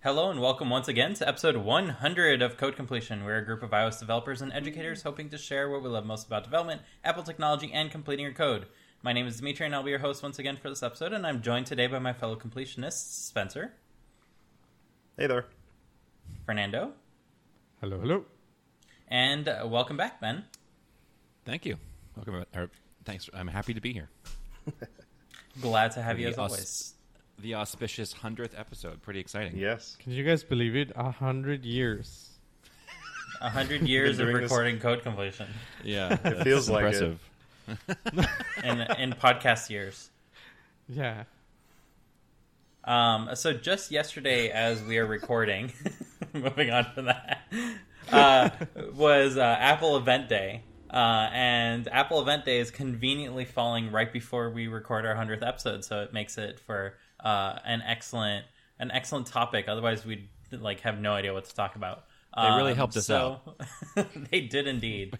Hello and welcome once again to episode 100 of Code Completion. We're a group of iOS developers and educators hoping to share what we love most about development, Apple technology, and completing your code. My name is Dimitri and I'll be your host once again for this episode, and I'm joined today by my fellow completionists, Spencer, Hey there. Fernando, Hello, hello. and uh, welcome back, Ben. Thank you. Welcome. Or, thanks. I'm happy to be here. Glad to have you as aus- always. The auspicious hundredth episode. Pretty exciting. Yes. Can you guys believe it? A hundred years. A hundred years of doing this- recording code completion Yeah. It feels like it. in, in podcast years. Yeah. Um, so just yesterday, as we are recording, moving on from that, uh, was uh, Apple Event Day, uh, and Apple Event Day is conveniently falling right before we record our hundredth episode, so it makes it for uh, an excellent an excellent topic. Otherwise, we'd like have no idea what to talk about. They really helped us so, they did indeed.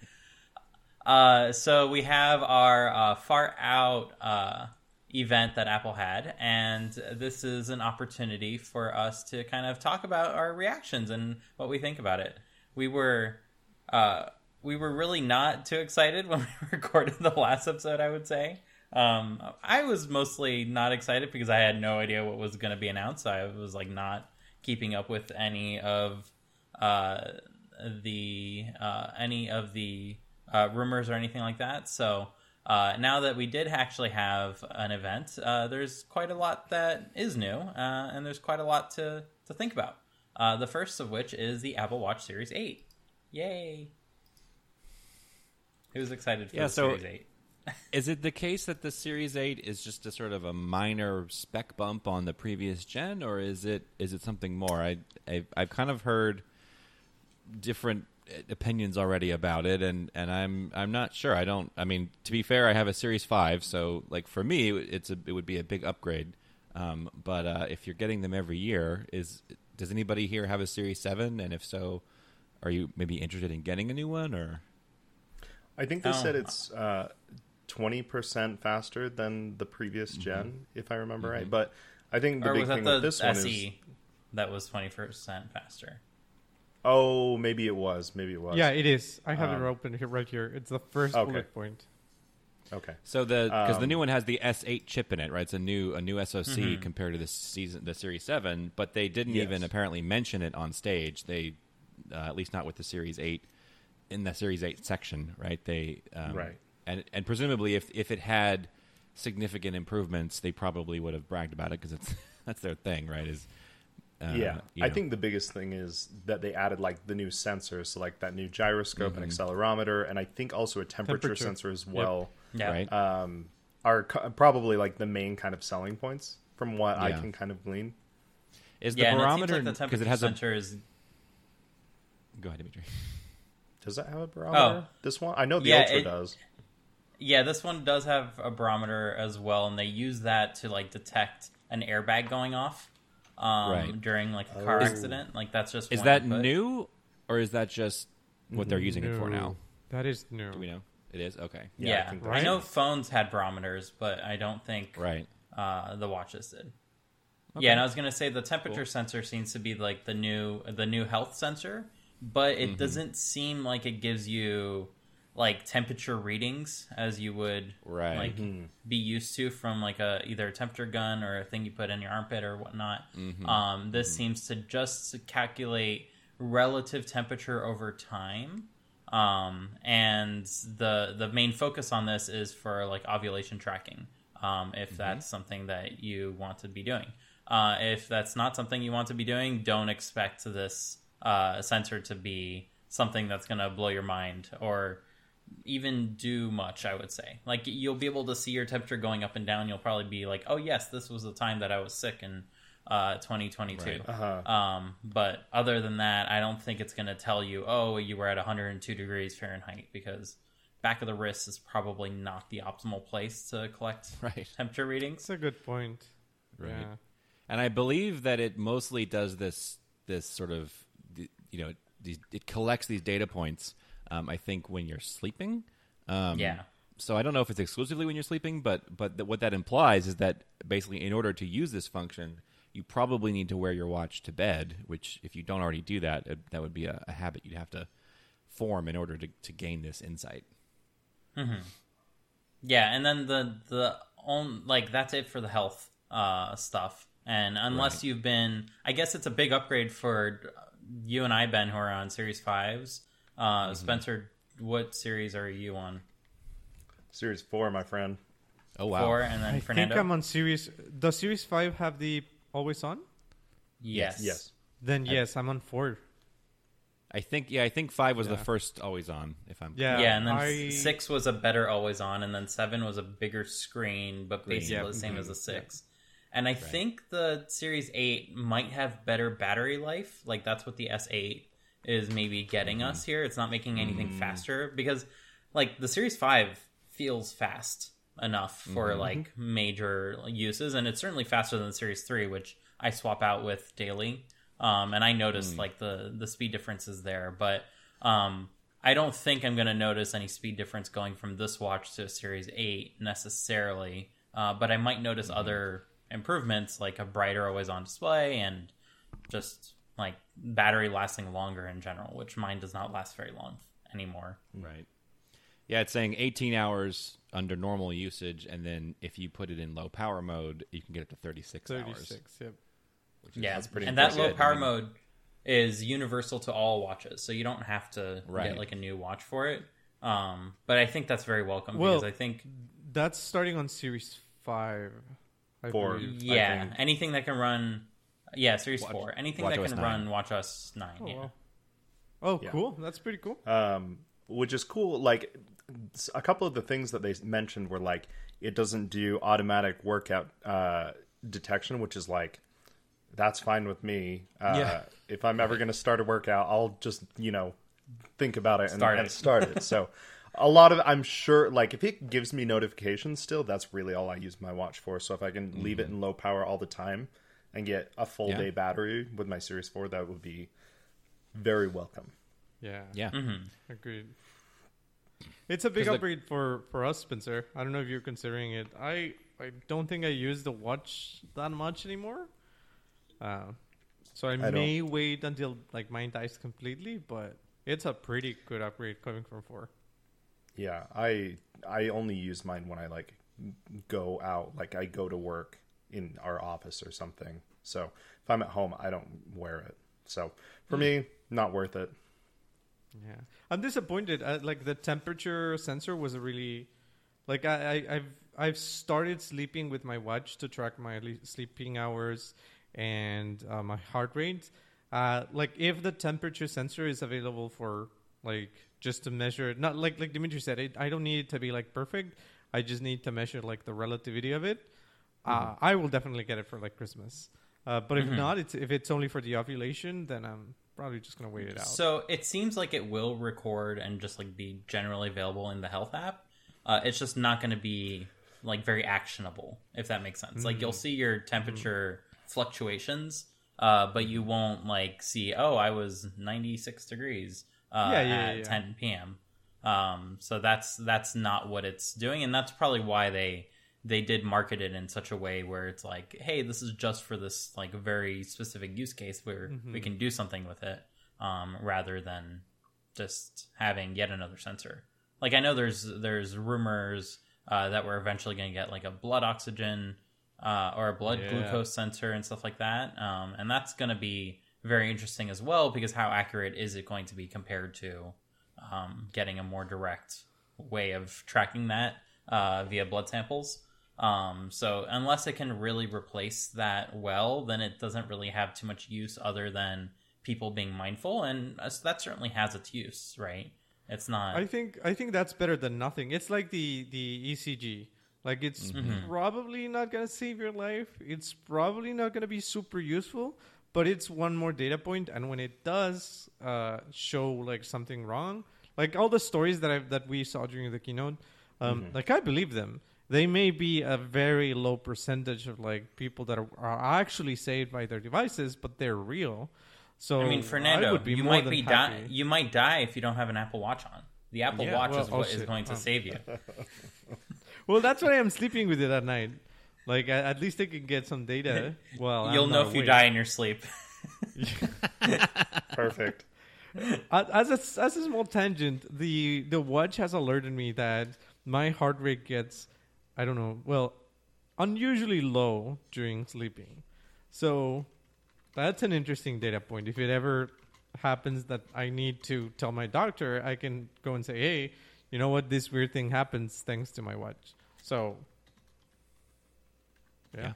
Uh, so we have our uh, far out uh, event that Apple had, and this is an opportunity for us to kind of talk about our reactions and what we think about it. We were uh, we were really not too excited when we recorded the last episode. I would say um, I was mostly not excited because I had no idea what was going to be announced. I was like not keeping up with any of uh, the uh, any of the uh, rumors or anything like that. So uh, now that we did actually have an event, uh, there's quite a lot that is new, uh, and there's quite a lot to to think about. Uh, the first of which is the Apple Watch Series Eight. Yay! Who's excited for Yeah, the so- Series Eight? Is it the case that the Series Eight is just a sort of a minor spec bump on the previous gen, or is it is it something more? I I've, I've kind of heard different opinions already about it, and, and I'm I'm not sure. I don't. I mean, to be fair, I have a Series Five, so like for me, it's a it would be a big upgrade. Um, but uh, if you're getting them every year, is does anybody here have a Series Seven? And if so, are you maybe interested in getting a new one or? I think they Oh. said it's uh, 20% faster than the previous Mm-hmm. gen, if I remember right. But I think the Or big was that thing the with this one is. that was twenty percent faster? Oh, maybe it was. Maybe it was. Yeah, it is. I have Um, it open here, right here. It's the first Okay. bullet point. Okay. So the because the Um, new one has the S8 chip in it, right? It's a new a new SoC compared to the season the Series Seven, but they didn't Yes. even apparently mention it on stage. They uh, at least not with the Series Eight in the Series Eight section, right? They um, Right. And and presumably if if it had significant improvements, they probably would have bragged about it because it's that's their thing, right? Is uh, yeah. you I know. think the biggest thing is that they added like the new sensors, so like that new gyroscope Mm-hmm. and accelerometer, and I think also a temperature, Temperature. sensor as well. Yeah, right. Um, are co- probably like the main kind of selling points from what I can kind of glean. is the yeah, barometer seems like the because it has a sensor is go ahead, Dimitri. Does that have a barometer? This one, I know the Oh. Yeah, Ultra it- does. Yeah, this one does have a barometer as well, and they use that to like detect an airbag going off um, Right. during like a car Oh. accident. Like that's just Is one that input. new or is that just what they're using it for now? That is new. Do we know? It is okay. Yeah, I Yeah, think I, know phones had barometers, but I don't think Right. uh, the watches did. Okay. Yeah, and I was gonna say the temperature sensor seems to be like the new the new health sensor, but it Mm-hmm. doesn't seem like it gives you like temperature readings as you would Right. like be used to from like a either a temperature gun or a thing you put in your armpit or whatnot. Mm-hmm. Um, this seems to just calculate relative temperature over time. Um, and the the main focus on this is for like ovulation tracking. Um, if that's something that you want to be doing. Uh, if that's not something you want to be doing, don't expect this uh, sensor to be something that's going to blow your mind or even do much. I would say, like you'll be able to see your temperature going up and down. You'll probably be like, "Oh yes, this was the time that I was sick in uh, 2022." Right. Uh-huh. Um, but other than that, I don't think it's going to tell you, "Oh, you were at 102 degrees Fahrenheit," because back of the wrist is probably not the optimal place to collect Right. temperature readings. That's a good point. Right. Yeah. And I believe that it mostly does this this sort of you know these, it collects these data points. Um, I think when you're sleeping. Um, Yeah. So I don't know if it's exclusively when you're sleeping, but but th- what that implies is that basically, in order to use this function, you probably need to wear your watch to bed. Which, if you don't already do that, uh, that would be a, a habit you'd have to form in order to, to gain this insight. Yeah, and then the the on like that's it for the health uh stuff. And unless Right. you've been, I guess it's a big upgrade for you and I, Ben, who are on Series Fives. Uh, Spencer, what series are you on? Series four, my friend. Oh wow! Four, and then I Fernando. think I'm on series. Does series five have the always on? yes, Yes. Then yes, I'm on four. I think yeah, I think five was the first always on. If I'm Yeah. Yeah, and then I- six was a better always on, and then seven was a bigger screen, but Screen, basically yeah. the same Mhm. as the six. And I think the Series Eight might have better battery life. Like that's what the S Eight is maybe getting us here. It's not making anything faster because, like, the Series Five feels fast enough for like major uses, and it's certainly faster than the Series Three, which I swap out with daily. Um, and I noticed like the the speed differences there, but um, I don't think I'm going to notice any speed difference going from this watch to a Series 8 necessarily. Uh, but I might notice other improvements like a brighter always on display and just like battery lasting longer in general, which mine does not last very long anymore. Right. Yeah, it's saying 18 hours under normal usage, and then if you put it in low power mode, you can get up to 36, hours. Thirty-six. Yep. Yeah, that's pretty and that impressive. low power I mean- mode is universal to all watches, so you don't have to Right. get like a new watch for it. Um, but I think that's very welcome Well, because I think That's starting on series five. I Four. believe. Yeah, think. anything that can run. Yeah, Series Watch- Four. Anything Watch that OS can 9. run Watch OS Nine. Oh, yeah. wow. oh Yeah. cool. That's pretty cool. um, which is cool. Like s- a couple of the things that they mentioned were like it doesn't do automatic workout uh, detection, which is like that's fine with me. Uh, Yeah. If I'm ever going to start a workout, I'll just you know think about it and Start and it. start it. So a lot of I'm sure like if it gives me notifications still, that's really all I use my watch for. So if I can leave it in low power all the time and get a full Yeah. day battery with my Series 4, that would be very welcome. Yeah. Yeah. Agreed. It's a big 'Cause the- upgrade for for us, Spencer. I don't know if you're considering it. I I don't think I use the watch that much anymore. Uh, so I, don't. may wait until like mine dies completely, but it's a pretty good upgrade coming from four. Yeah, I I only use mine when I like go out, like I go to work in our office or something. So if I'm at home, I don't wear it. So for me, not worth it. Yeah, I'm disappointed. Like the temperature sensor was really, like I, I I've I've started sleeping with my watch to track my le- sleeping hours and uh, my heart rate. Uh, like if the temperature sensor is available for like just to measure, not like like Dimitri said, it, I don't need it to be like perfect. I just need to measure like the relativity of it. Uh, I will definitely get it for like Christmas. Uh, but if not, it's if it's only for the ovulation, then I'm probably just gonna wait it out. So it seems like it will record and just like be generally available in the health app. Uh, it's just not going to be like very actionable, if that makes sense. Like you'll see your temperature fluctuations, uh, but you won't like see. Oh, I was ninety six degrees uh, Yeah, yeah, at yeah, yeah. ten p.m. Um, so that's that's not what it's doing, and that's probably why they they did market it in such a way where it's like, hey, this is just for this like very specific use case where Mm-hmm. we can do something with it, um, rather than just having yet another sensor. Like I know there's there's rumors uh, that we're eventually going to get like a blood oxygen uh, or a blood Yeah. glucose sensor and stuff like that, um, and that's going to be very interesting as well because how accurate is it going to be compared to um, getting a more direct way of tracking that uh, via blood samples. Um, so unless it can really replace that well, then it doesn't really have too much use other than people being mindful, and uh, that certainly has its use, right? It's not. I think I think that's better than nothing. It's like the the ECG. Like it's probably not gonna save your life. It's probably not gonna be super useful, but it's one more data point. And when it does uh, show like something wrong, like all the stories that I that we saw during the keynote, um, like I believe them. They may be a very low percentage of like people that are, are actually saved by their devices, but they're real. So I mean, Fernando, would be you might be happy. die- You might die if you don't have an Apple Watch on. The Apple Yeah, Watch well, is oh what is shit. going to Oh. save you. Well, that's why I'm sleeping with it at night. Like at, at least they can get some data. Well, You'll I'm know not if you die in your sleep. Perfect. as a, as a small tangent, the the watch has alerted me that my heart rate gets, I don't know, well, unusually low during sleeping. So that's an interesting data point. If it ever happens that I need to tell my doctor, I can go and say, "Hey, you know what? This weird thing happens thanks to my watch." So, yeah. Yeah.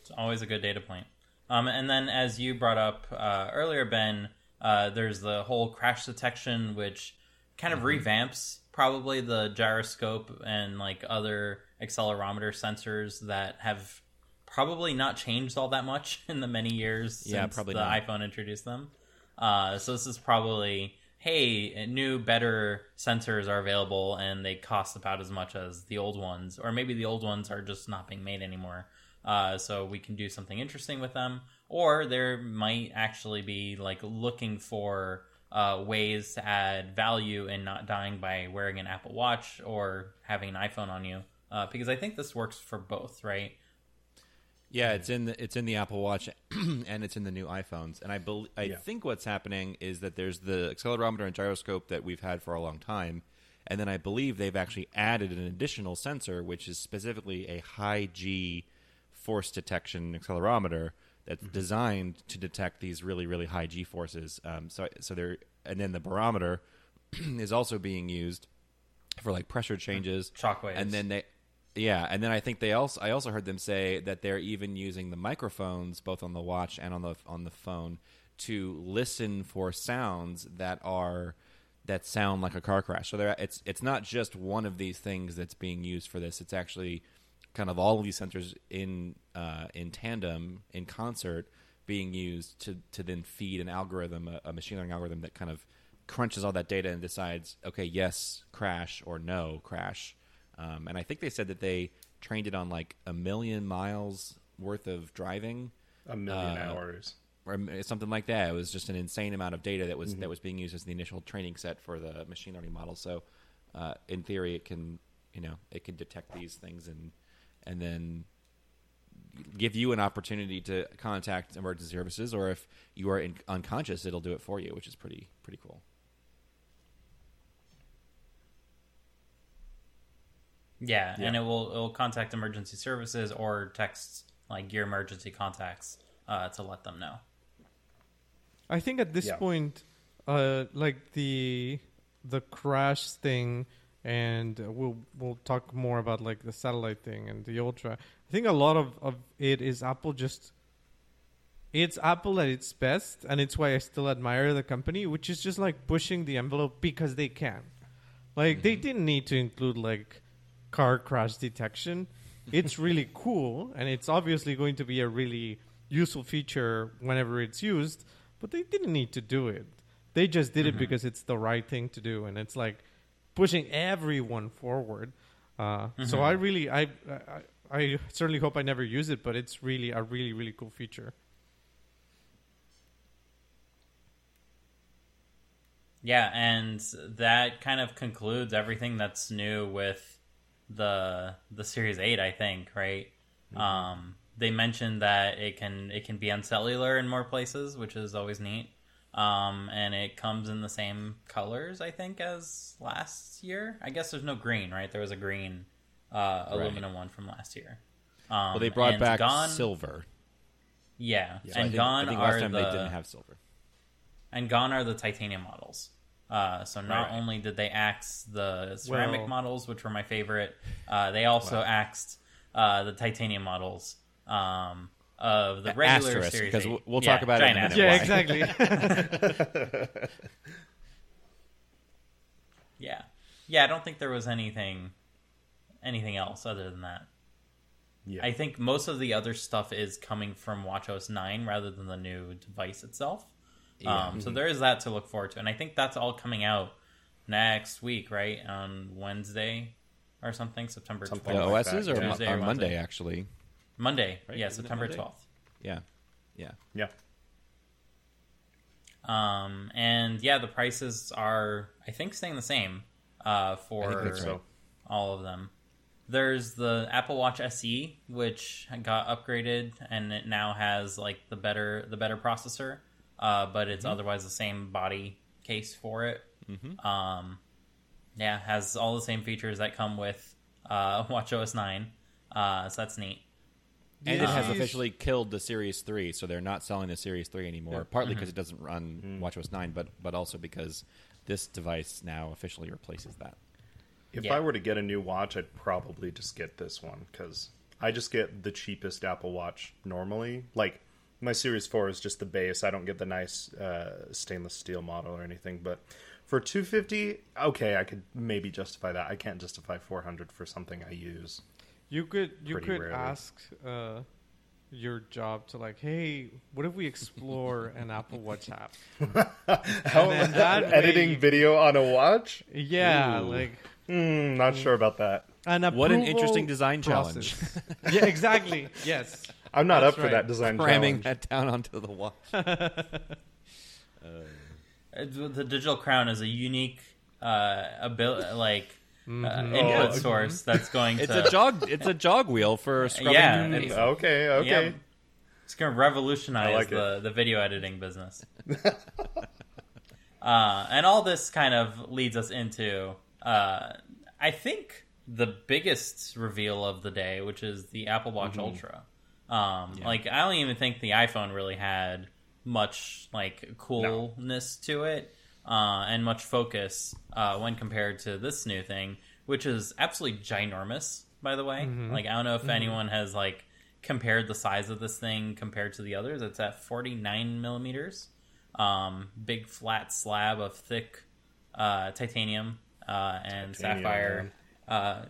It's always a good data point. Um, and then, as you brought up uh, earlier, Ben, uh, there's the whole crash detection, which kind of revamps probably the gyroscope and like other accelerometer sensors that have probably not changed all that much in the many years since Yeah, probably the not. iPhone introduced them. Uh, so this is probably hey, new better sensors are available and they cost about as much as the old ones, or maybe the old ones are just not being made anymore. Uh, so we can do something interesting with them, or there might actually be like looking for uh, ways to add value in not dying by wearing an Apple Watch or having an iPhone on you. Uh, because I think this works for both, right? Yeah, it's in the it's in the Apple Watch and it's in the new iPhones. And I bel I Yeah. think what's happening is that there's the accelerometer and gyroscope that we've had for a long time, and then I believe they've actually added an additional sensor, which is specifically a high G force detection accelerometer that's designed to detect these really really high G forces. Um, so so they're and then the barometer is also being used for like pressure changes, Shockwaves. and then they yeah and then i think they also i also heard them say that they're even using the microphones both on the watch and on the on the phone to listen for sounds that are that sound like a car crash so they're it's it's not just one of these things that's being used for this it's actually kind of all of these sensors in uh, in tandem in concert being used to to then feed an algorithm a, a machine learning algorithm that kind of crunches all that data and decides okay yes crash or no crash um, and I think they said that they trained it on like a million miles worth of driving A million Uh, hours. or something like that. It was just an insane amount of data that was Mm-hmm. that was being used as the initial training set for the machine learning model. So, uh, in theory, it can you know it can detect these things and and then give you an opportunity to contact emergency services, or if you are in, unconscious, it'll do it for you, which is pretty pretty cool. Yeah, Yeah. and it will it will contact emergency services or text like your emergency contacts uh, to let them know. I think at this Yeah. point, uh, like the the crash thing, and uh, we'll we'll talk more about like the satellite thing and the ultra. I think a lot of of it is Apple just. It's Apple at its best, and it's why I still admire the company, which is just like pushing the envelope because they can. Like they didn't need to include like car crash detection. It's really cool, and it's obviously going to be a really useful feature whenever it's used. But they didn't need to do it. They just did it because it's the right thing to do, and it's like pushing everyone forward. Uh, So I really, I, I, I certainly hope I never use it, but it's really a really, really cool feature. Yeah, and that kind of concludes everything that's new with the the Series Eight. I think right. Um, they mentioned that it can it can be on cellular in more places, which is always neat. Um, and it comes in the same colors, I think, as last year. I guess there's no green, right? There was a green uh, aluminum one from last year. Um, Well, they brought back gone, silver. Yeah, So I and think, gone I think are last time the they didn't have silver. and gone are the titanium models. Uh, so not Right. only did they axe the ceramic Well- models, which were my favorite, uh, they also axed uh, the titanium models um, of the A- regular asterisk, series. because 8. we'll- we'll Yeah, talk about it in a minute. Yeah, Why? exactly. Yeah, yeah. I don't think there was anything anything else other than that. Yeah. I think most of the other stuff is coming from WatchOS 9 rather than the new device itself. Um, so there is that to look forward to, and I think that's all coming out next week, right on Wednesday or something, September Something The 12th. OSs that, or yeah. Mo- Tuesday or Monday Wednesday. actually. Monday, Right? yeah, Isn't September twelfth. Yeah, yeah. yeah. Um, and yeah, the prices are I think staying the same uh, for think So all of them. there's the Apple Watch SE, which got upgraded and it now has like the better the better processor, uh, but it's otherwise the same body case for it. Um, yeah, has all the same features that come with uh, Watch OS nine, uh, so that's neat. And it has officially killed the Series 3, so they're not selling the Series 3 anymore. Partly because it doesn't run WatchOS 9, but but also because this device now officially replaces that. If Yeah. I were to get a new watch, I'd probably just get this one because I just get the cheapest Apple Watch normally. Like my Series Four is just the base. I don't get the nice uh, stainless steel model or anything. But for two fifty, okay, I could maybe justify that. I can't justify four hundred for something I use. You could you could rarely. ask uh, your job to like, hey, what if we explore an Apple Watch app? How that editing way- video on a watch? Yeah, Ooh. like Hmm, not sure about that. an What an interesting design process. yeah, exactly. Yes. I'm not That's up for right. that design Cramming challenge. that down onto the watch. It- the digital crown is a unique uh, abil- like uh, Mm-hmm. input Oh, source that's going It's to a jog. It's a jog wheel for scrubbing. Yeah, your it's- Okay, okay. Yeah. It's going to revolutionize like the, the video editing business. uh, and all this kind of leads us into, uh, I think, the biggest reveal of the day, which is the Apple Watch Ultra. Um, Like, I don't even think the iPhone really had much like coolness to it uh, and much focus uh, when compared to this new thing, which is absolutely ginormous. By the way, like I don't know if anyone has like compared the size of this thing compared to the others. It's at 49 millimeters, um, big flat slab of thick uh, titanium uh, and Titanium, sapphire uh,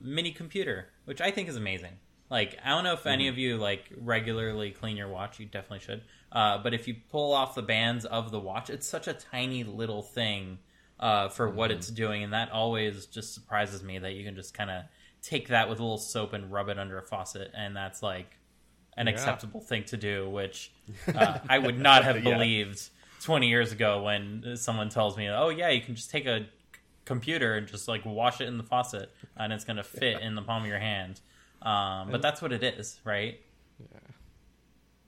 mini computer, which I think is amazing. Like I don't know if any of you like regularly clean your watch. You definitely should. Uh, but if you pull off the bands of the watch, it's such a tiny little thing uh, for what it's doing, and that always just surprises me that you can just kind of take that with a little soap and rub it under a faucet, and that's like an Yeah. acceptable thing to do, which uh, I would not have Yeah. believed 20 years ago when someone tells me, "Oh yeah, you can just take a computer and just like wash it in the faucet, and it's going to fit in the palm of your hand." Um, but that's what it is, right?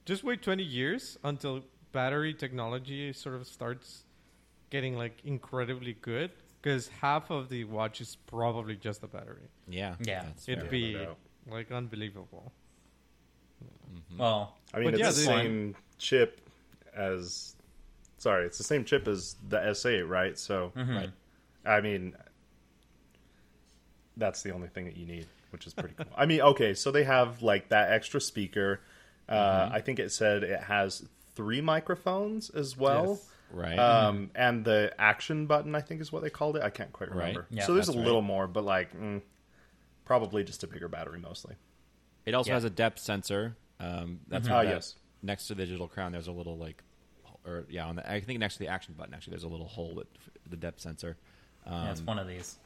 Just wait 20 years until battery technology sort of starts getting like incredibly good because half of the watch is probably just the battery. Yeah. Yeah. It'd fair. be no like unbelievable. Mm-hmm. Well, I mean, it's yeah, the the- same chip as. Sorry, it's the same chip as the S8, right? So, Right. I mean, that's the only thing that you need, which is pretty cool. I mean, okay, so they have like that extra speaker. Uh, I think it said it has three microphones as well. Yes. Right. Um, and the action button, I think, is what they called it. I can't quite Right. remember. Yeah, so there's a that's right. little more, but like, mm, probably just a bigger battery mostly. It also Yeah. has a depth sensor. Um, that's what that- yes. Next to the digital crown, there's a little like, or yeah, on the I think next to the action button actually, there's a little hole that the depth sensor. Um, yeah, it's one of these.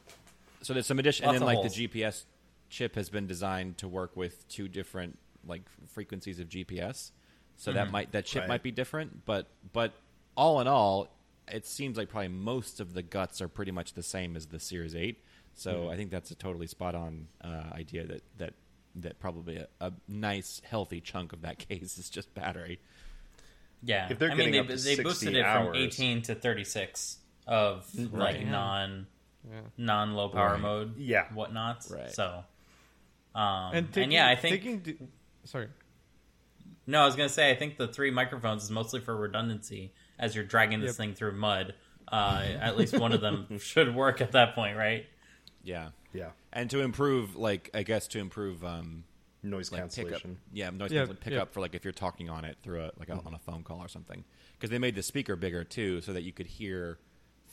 so there's some addition, and then like holes. the GPS chip has been designed to work with two different like frequencies of GPS. So that might that chip Right. might be different, but but all in all, it seems like probably most of the guts are pretty much the same as the Series Eight. So I think that's a totally spot on uh, idea that that that probably a, a nice healthy chunk of that case is just battery. Yeah, If they're I mean, getting they, up to they 60 boosted it hours. from 18 to 36 of like non Yeah. non low power Right. mode, Yeah. whatnot. Right. So, um, And, taking, yeah, I think taking the, sorry. no, I was gonna say I think the three microphones is mostly for redundancy as you're dragging this Yep. thing through mud. Uh, at least one of them should work at that point, right? Yeah, Yeah. and to improve, like I guess to improve um, Noise like pick up, cancellation. yeah, noise Yeah, cancellation pick yeah. up for like if you're talking on it through a like a, on a phone call or something. Because they made the speaker bigger too, so that you could hear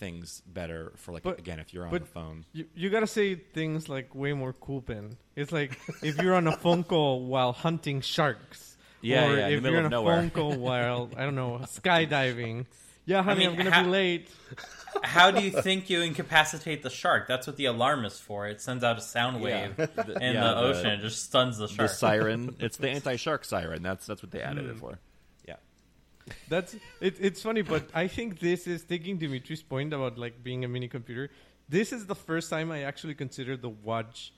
things better for like But- again if you're on but the phone. You, you gotta say things like way more cool, Ben. It's like if you're on a phone call while hunting sharks. Yeah, or yeah, in the if middle you're of on a nowhere. phone call while, I don't know, skydiving. Yeah, honey, mean, I'm gonna ha- be late. How do you think you incapacitate the shark? That's what the alarm is for. It sends out a sound wave Yeah. The- in yeah, the ocean. It just stuns the shark. The shark. siren, it's the anti-shark siren. That's that's what they added Hmm. it for. Yeah, That's it, it's funny, but I think this is taking Dimitri's point about like being a mini computer. This is the first time I actually consider the watch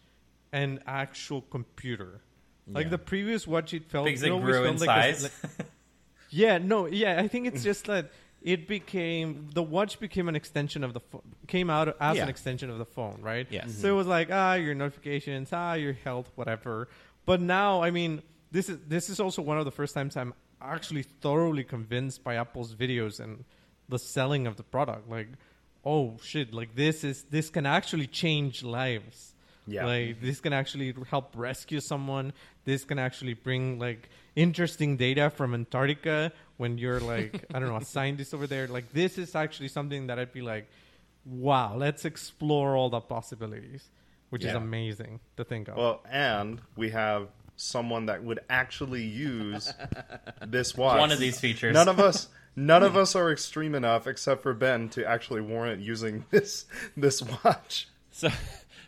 an actual computer. Like Yeah. the previous watch, it felt Because it grew in felt like a- size. like- yeah, no, yeah. I think it's just that it became the watch became an extension of the phone. Came out as Yeah. an extension of the phone, right? Yes. So it was like ah, your notifications, ah, your health, whatever. But now, I mean, this is this is also one of the first times I'm actually thoroughly convinced by Apple's videos and the selling of the product. Like, oh shit, like this is this can actually change lives. Yeah. Like this can actually help rescue someone. This can actually bring like interesting data from Antarctica when you're like I don't know a scientist over there. Like this is actually something that I'd be like, wow, let's explore all the possibilities, which is amazing to think of. Well, and we have someone that would actually use this watch. One of these features. None of us, none of us are extreme enough, except for Ben, to actually warrant using this this watch. So,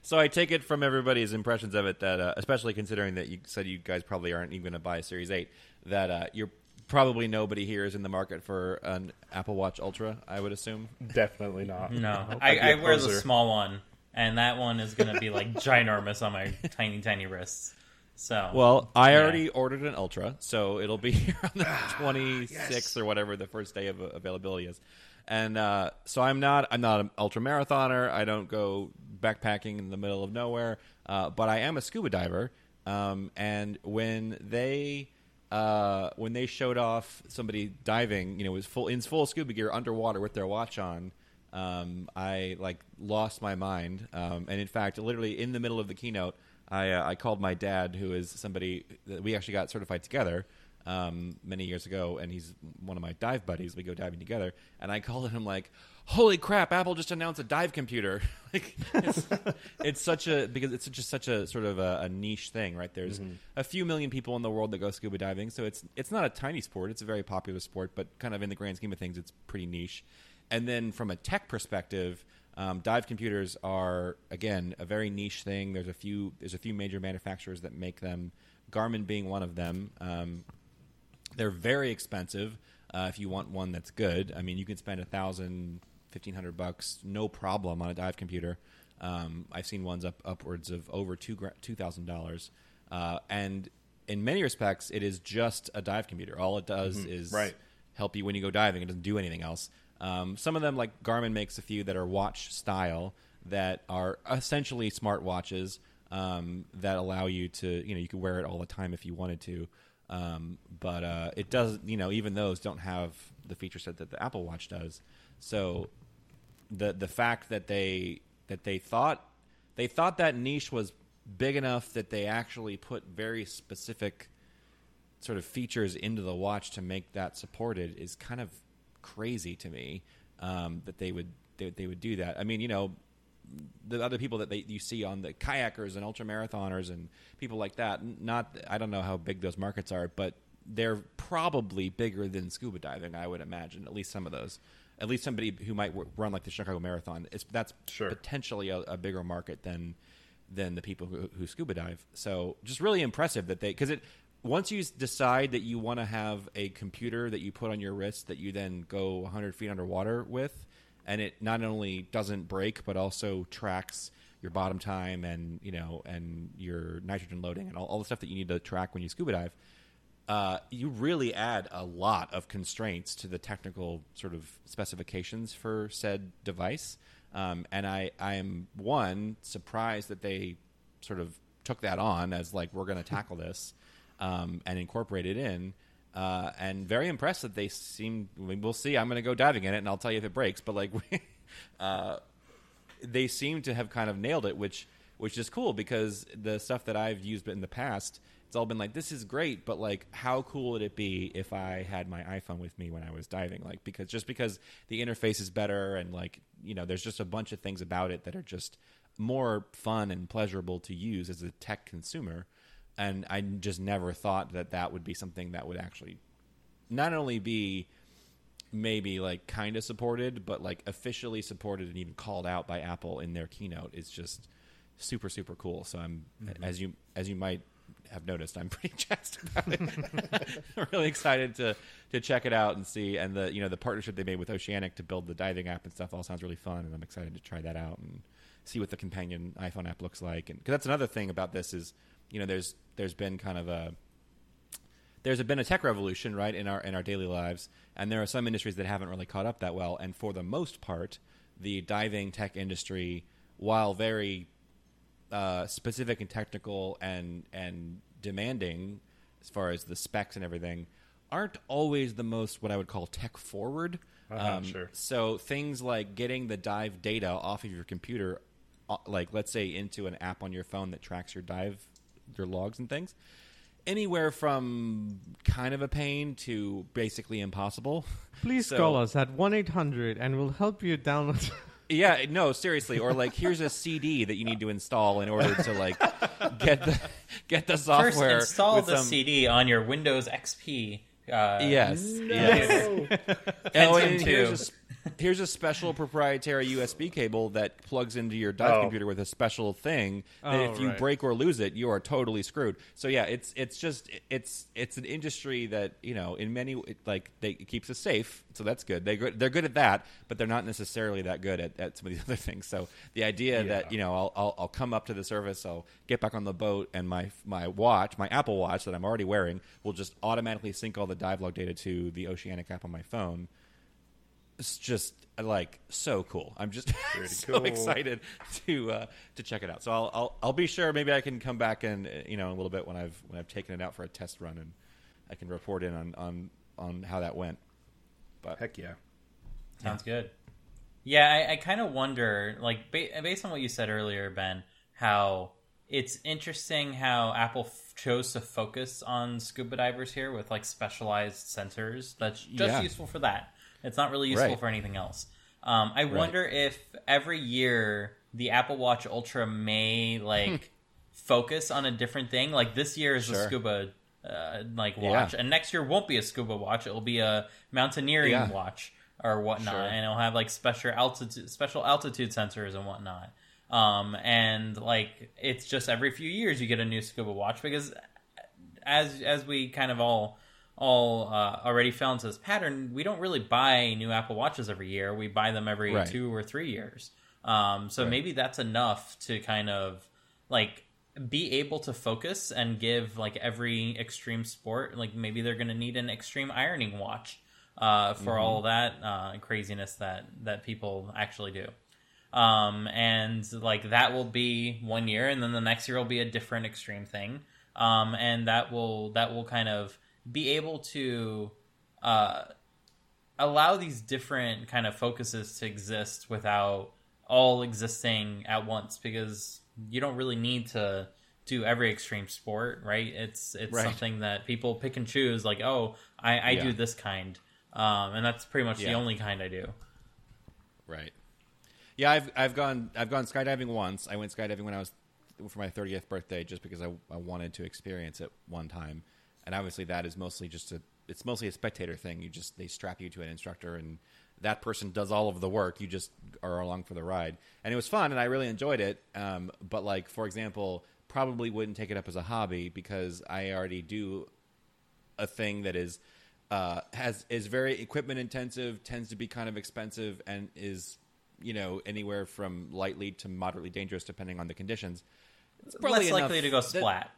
so I take it from everybody's impressions of it that, uh, especially considering that you said you guys probably aren't even going to buy a Series Eight, that uh, you're probably nobody here is in the market for an Apple Watch Ultra. I would assume. Definitely not. No, I'd I, be I a wear the small one, and that one is going to be like ginormous on my tiny, tiny wrists. So, Well, I Yeah. already ordered an Ultra, so it'll be here on the 26th or whatever the first day of availability is. And uh, so I'm not I'm not an ultra marathoner. I don't go backpacking in the middle of nowhere, uh, but I am a scuba diver. Um, and when they uh, when they showed off somebody diving, you know, was full in full scuba gear underwater with their watch on, um, I like lost my mind. Um, and in fact, literally in the middle of the keynote, I, uh, I called my dad, who is somebody that we actually got certified together um, many years ago, and he's one of my dive buddies. We go diving together, and I called him like, "Holy crap! Apple just announced a dive computer!" like, it's, it's such a because it's just such a sort of a, a niche thing, right? There's a few million people in the world that go scuba diving, so it's it's not a tiny sport. It's a very popular sport, but kind of in the grand scheme of things, it's pretty niche. And then from a tech perspective, um, dive computers are again a very niche thing. There's a few there's a few major manufacturers that make them. Garmin being one of them. Um, they're very expensive uh, if you want one that's good. I mean, you can spend a thousand, fifteen hundred bucks, no problem, on a dive computer. Um, I've seen ones up upwards of over two two thousand dollars, uh, and in many respects, it is just a dive computer. All it does is Right. help you when you go diving. It doesn't do anything else. Um, some of them, like Garmin, makes a few that are watch style that are essentially smartwatches um, that allow you to, you know, you can wear it all the time if you wanted to. Um, but uh, it does, you know, even those don't have the feature set that the Apple Watch does. So the the fact that they that they thought they thought that niche was big enough that they actually put very specific sort of features into the watch to make that supported is kind of crazy to me um, that they would they, they would do that. I mean, you know, the other people that they, you see on the kayakers and ultra marathoners and people like that. Not I don't know how big those markets are, but they're probably bigger than scuba diving. I would imagine at least some of those. At least somebody who might w- run like the Chicago Marathon. It's that's Sure. potentially a, a bigger market than than the people who, who scuba dive. So just really impressive that they because it once you decide that you want to have a computer that you put on your wrist that you then go 100 feet underwater with, and it not only doesn't break but also tracks your bottom time and you know and your nitrogen loading and all, all the stuff that you need to track when you scuba dive. Uh, you really add a lot of constraints to the technical sort of specifications for said device. Um, and I, I am one surprised that they sort of took that on as like we're going to tackle this um, and incorporate it in. Uh, and very impressed that they seem. We'll see. I'm going to go diving in it, and I'll tell you if it breaks. But like, uh, they seem to have kind of nailed it, which which is cool because the stuff that I've used in the past, it's all been like this is great, but like how cool would it be if I had my iPhone with me when I was diving? Like because just because the interface is better and like you know there's just a bunch of things about it that are just more fun and pleasurable to use as a tech consumer, and I just never thought that that would be something that would actually not only be maybe like kind of supported, but like officially supported and even called out by Apple in their keynote is just super super cool. So I'm mm-hmm. as you as you might have noticed, I'm pretty jazzed about it. I'm really excited to to check it out and see. And the you know the partnership they made with Oceanic to build the diving app and stuff all sounds really fun, and I'm excited to try that out and see what the companion iPhone app looks like. And because that's another thing about this is you know there's there's been kind of a there's been a tech revolution right in our in our daily lives, and there are some industries that haven't really caught up that well. And for the most part, the diving tech industry, while very uh, specific and technical and and demanding as far as the specs and everything, aren't always the most what I would call tech forward. Uh-huh, sure. So things like getting the dive data off of your computer, uh, like let's say into an app on your phone that tracks your dive, your logs and things, anywhere from kind of a pain to basically impossible. Please So- call us at 1 800 and we'll help you download. Yeah, no, seriously. Or like, here's a CD that you need to install in order to like get the get the software. First, install with the some- CD on your Windows XP. Uh, Yes, yes. Pentium Oh, and 2. here's a, s- here's a special proprietary USB cable that plugs into your dive Oh. computer with a special thing that Oh, if you right. break or lose it, you are totally screwed. So yeah, it's it's just it's it's an industry that you know in many it, like they it keeps us safe, so that's good. They good they're good at that, but they're not necessarily that good at, at some of these other things. So the idea that you know I'll, I'll I'll come up to the surface, I'll get back on the boat, and my my watch, my Apple Watch that I'm already wearing, will just automatically sync all the dive log data to the Oceanic app on my phone it's just like so cool. I'm just so cool. excited to uh, to check it out. So I'll, I'll I'll be sure maybe I can come back and uh, you know in a little bit when I've when I've taken it out for a test run and I can report in on on, on how that went. But Heck yeah. Sounds good. Yeah, I, I kind of wonder, like, ba- based on what you said earlier, Ben, how it's interesting how Apple f- chose to focus on scuba divers here with like specialized sensors. That's just Yeah. useful for that. It's not really useful Right. for anything else. Um, I wonder if every year the Apple Watch Ultra may like focus on a different thing. Like this year is the Sure. scuba uh, like Yeah. watch, and next year won't be a scuba watch. It'll be a mountaineering Yeah. watch or whatnot, Sure. and it'll have like special altitude special altitude sensors and whatnot. Um, and like it's just every few years you get a new scuba watch because as as we kind of all all uh, already fell into this pattern, we don't really buy new Apple Watches every year. We buy them every Right. two or three years. Um, so Right. maybe that's enough to kind of like be able to focus and give like every extreme sport like maybe they're going to need an extreme ironing watch uh, for all that uh, craziness that that people actually do um, and like that will be one year and then the next year will be a different extreme thing um, and that will that will kind of be able to uh, allow these different kind of focuses to exist without all existing at once because you don't really need to do every extreme sport right it's it's Right. something that people pick and choose like oh i, I do this kind um, and that's pretty much the only kind i do Right. Yeah, I've I've gone I've gone skydiving once. I went skydiving when I was for my 30th birthday just because I, I wanted to experience it one time. And obviously that is mostly just a it's mostly a spectator thing. You just they strap you to an instructor and that person does all of the work. You just are along for the ride. And it was fun and I really enjoyed it. Um, but like for example, probably wouldn't take it up as a hobby because I already do a thing that is uh, has is very equipment intensive, tends to be kind of expensive, and is you know anywhere from lightly to moderately dangerous depending on the conditions. It's less enough likely to go splat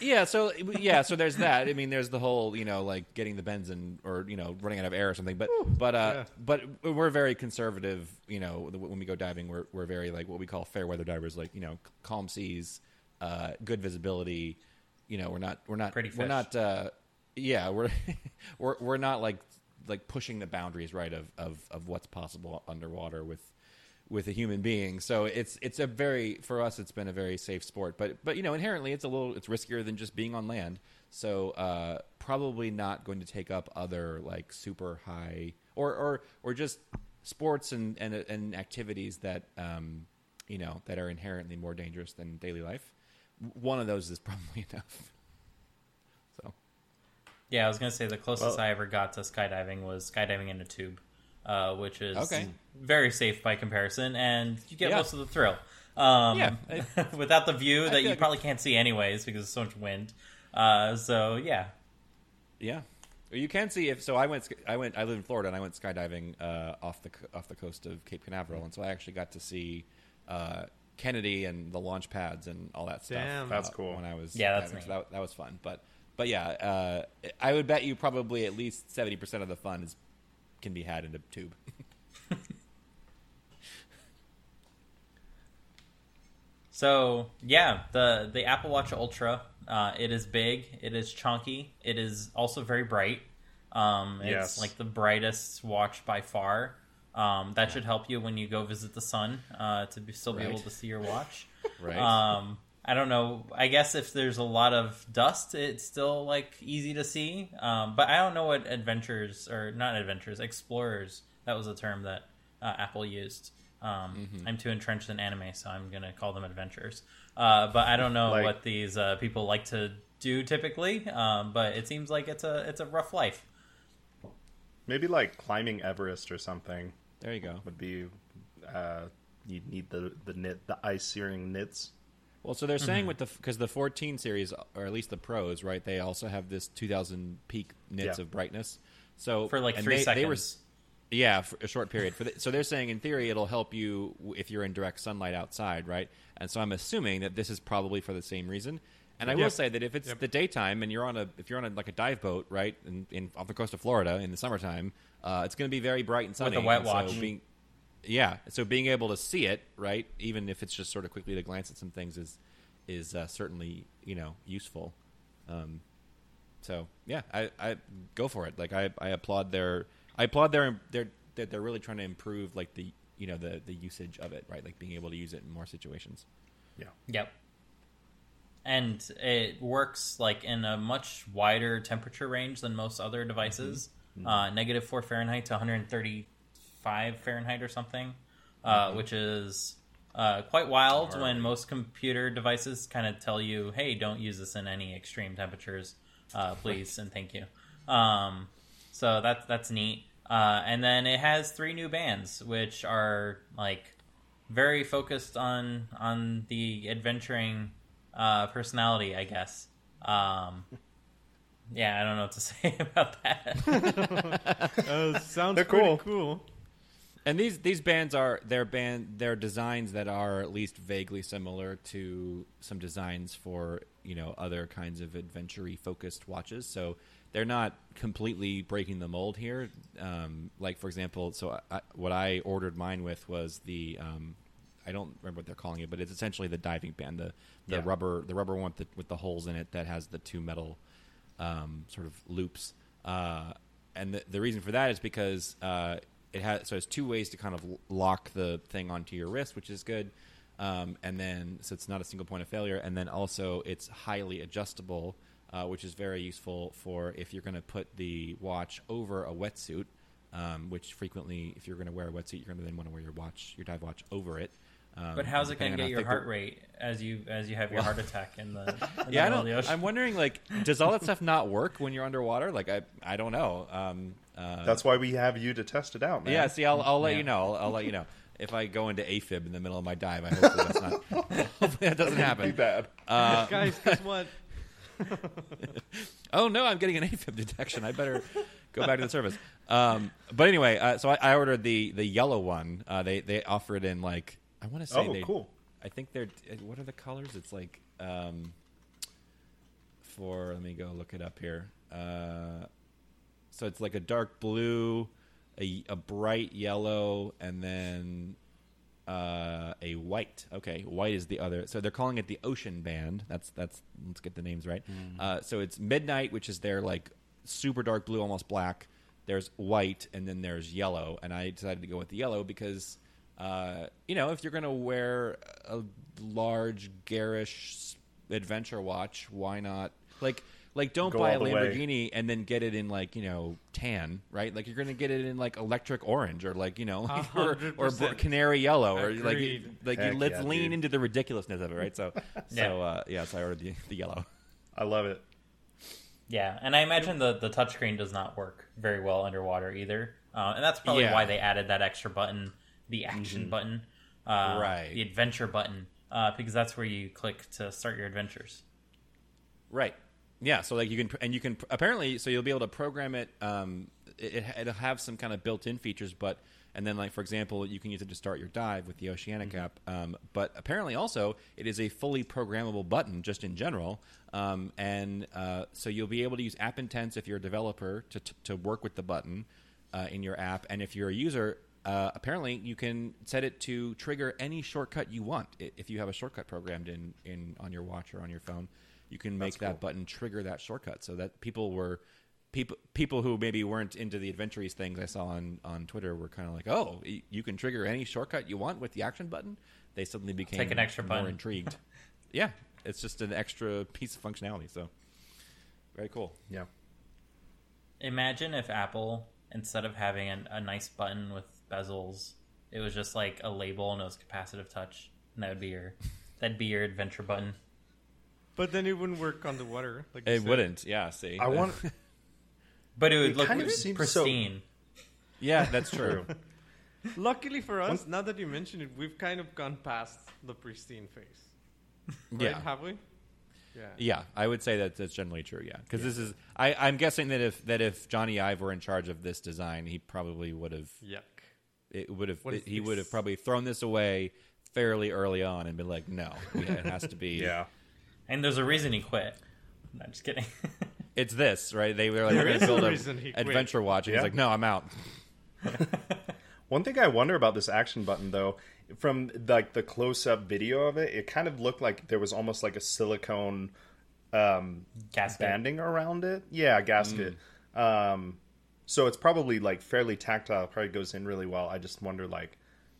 yeah, so yeah, so there's that. I mean, there's the whole you know like getting the benzene or you know running out of air or something. But but uh, yeah. but we're very conservative. You know, when we go diving, we're we're very like what we call fair weather divers. Like you know, calm seas, uh, good visibility. You know, we're not we're not Pretty we're not. Uh, yeah, we're we're we're not like like pushing the boundaries right of of of what's possible underwater with with a human being. So it's it's a very for us it's been a very safe sport. But but you know inherently it's a little it's riskier than just being on land. So uh, probably not going to take up other like super high or or or just sports and and, and activities that um, you know that are inherently more dangerous than daily life. One of those is probably enough. So Yeah, I was gonna say the closest Well- I ever got to skydiving was skydiving in a tube, uh, which is Okay. very safe by comparison, and you get Yeah. most of the thrill. Um, Yeah. without the view that you like probably can't see anyways because there's so much wind. Uh, so yeah, Yeah, you can see if so. I went. I went. I live in Florida, and I went skydiving uh, off the off the coast of Cape Canaveral, and so I actually got to see uh, Kennedy and the launch pads and all that stuff. Damn. That's uh, cool. When I was Yeah, that's diving, so that, that was fun. But but yeah, uh, I would bet you probably at least seventy percent of the fun is can be had in a tube. So yeah, the the Apple Watch Ultra, uh, it is big, it is chunky, it is also very bright. Um, it's Yes. like the brightest watch by far. Um, that should help you when you go visit the sun uh, to be, still be Right. able to see your watch. Right. Um, I don't know. I guess if there's a lot of dust, it's still like easy to see. Um, but I don't know what adventures or not adventures, explorers. That was a term that uh, Apple used. Um, I'm too entrenched in anime, so I'm gonna call them adventures. Uh, but I don't know Like- what these uh, people like to do typically. Um, but it seems like it's a it's a rough life. Maybe like climbing Everest or something there you go. would be. Uh, you need the the nit the ice searing nits. Well, so they're Mm-hmm. saying with the because the 14 series, or at least the pros, right? They also have this 2,000 peak nits Yeah. of brightness. So For like and three they, seconds. They were, yeah, for a short period. For the, so they're saying in theory it'll help you if you're in direct sunlight outside, right? And so I'm assuming that this is probably for the same reason. And I will say that if it's Yep. the daytime and you're on a if you're on a, like a dive boat, right, in, in off the coast of Florida in the summertime, uh, it's going to be very bright and sunny. a wet and so watch. being- yeah, so being able to see it, right, even if it's just sort of quickly to glance at some things, is is uh, certainly you know useful. Um, so yeah, I, I go for it. Like I, I applaud their I applaud their their that they're really trying to improve like the you know the the usage of it, right? Like being able to use it in more situations. Yeah. Yep. And it works like in a much wider temperature range than most other devices. Uh, negative four Fahrenheit to 135 Fahrenheit or something, uh, which is uh, quite wild when most computer devices kind of tell you, "Hey, don't use this in any extreme temperatures, uh, please and thank you." Um, so that's that's neat. Uh, and then it has three new bands, which are like very focused on on the adventuring uh, personality, I guess. Um, yeah, I don't know what to say about that. Uh, sounds They're pretty cool. cool. And these these bands are they're band they're designs that are at least vaguely similar to some designs for you know other kinds of adventure focused watches. So they're not completely breaking the mold here. Um, like for example, so I, what I ordered mine with was the um, I don't remember what they're calling it, but it's essentially the diving band, the the Yeah. rubber the rubber one with the, with the holes in it that has the two metal um, sort of loops. Uh, and the, the reason for that is because uh, it has so it's two ways to kind of lock the thing onto your wrist, which is good. Um, and then so it's not a single point of failure, and then also it's highly adjustable, uh, which is very useful for if you're going to put the watch over a wetsuit. Um, which frequently, if you're going to wear a wetsuit, you're going to then want to wear your watch, your dive watch over it. Um, but how's it going to get your thick the- heart rate as you as you have your heart attack in the, in yeah, I the middle of don't. the ocean? I'm wondering, like, does all that stuff not work when you're underwater? Like, I, I don't know. Um, uh, That's why we have you to test it out, man. yeah. See, I'll, I'll let Yeah. you know. I'll, I'll let you know if I go into AFib in the middle of my dive. I hopefully that's not. hopefully that doesn't Be happen. bad. Uh, Guys, guess what? oh no, I'm getting an AFib detection. I better go back to the service. Um, but anyway, uh, so I, I ordered the the yellow one. Uh, they they offer it in like I want to say Oh, they, cool. I think they're uh, what are the colors? It's like um, for let me go look it up here. Uh, so it's like a dark blue, a, a bright yellow, and then uh, a white. Okay, white is the other. So they're calling it the Ocean Band. That's that's. Let's get the names right. Uh, so it's midnight, which is their like super dark blue, almost black. There's white, and then there's yellow. And I decided to go with the yellow because, uh, you know, if you're going to wear a large, garish adventure watch, why not? Like, like don't Go buy a all the way. Lamborghini and then get it in like you know tan, right? Like you're going to get it in like electric orange or like you know like, or, or canary yellow or like Agreed. like you, Heck let's yeah, lean dude. into the ridiculousness of it, right? So Yeah. so uh, yeah, so I ordered the, the yellow. I love it. Yeah, and I imagine the the touchscreen does not work very well underwater either, uh, and that's probably Yeah. why they added that extra button, the action button. uh, Right. the adventure button, uh, because that's where you click to start your adventures. Right. Yeah. So like you can and you can apparently so you'll be able to program it. Um, it it'll have some kind of built-in features, but and then like for example, you can use it to start your dive with the Oceanic app. Um, but apparently also it is a fully programmable button just in general. Um, and uh, so you'll be able to use App Intents if you're a developer to to, to work with the button uh, in your app, and if you're a user. Uh, apparently, you can set it to trigger any shortcut you want. If you have a shortcut programmed in, in on your watch or on your phone, you can make that button trigger that shortcut so that people were people people who maybe weren't into the adventures things I saw on, on Twitter were kind of like, oh, you can trigger any shortcut you want with the action button. They suddenly became Take an extra more button. intrigued. yeah, it's just an extra piece of functionality. So very cool. Yeah. Imagine if Apple, instead of having a, a nice button with bezels, it was just like a label and it was capacitive touch, and that would be your that'd be your adventure button. But then it wouldn't work on the water. Like It said. wouldn't. Yeah. See, I want. But it would It look kind of seems so- pristine. yeah, that's true. Luckily for us, now that you mention it, we've kind of gone past the pristine phase. Right? yeah. Have we? Yeah. Yeah, I would say that that's generally true. Yeah, because this is I, I'm guessing that if that if Jony Ive were in charge of this design, he probably would have Yuck. It would have What is he would have probably thrown this away fairly early on and been like, no, yeah, it has to be. Yeah. And there's a reason he quit. No, I'm just kidding. it's this right. They were like, There we're is going a to build reason he a quit. adventure watch, and Yeah. he's like, no, I'm out. One thing I wonder about this action button, though, from like the close-up video of it, it kind of looked like there was almost like a silicone um, Gasket. banding around it. Yeah, gasket. Um, so it's probably like fairly tactile. Probably goes in really well. I just wonder like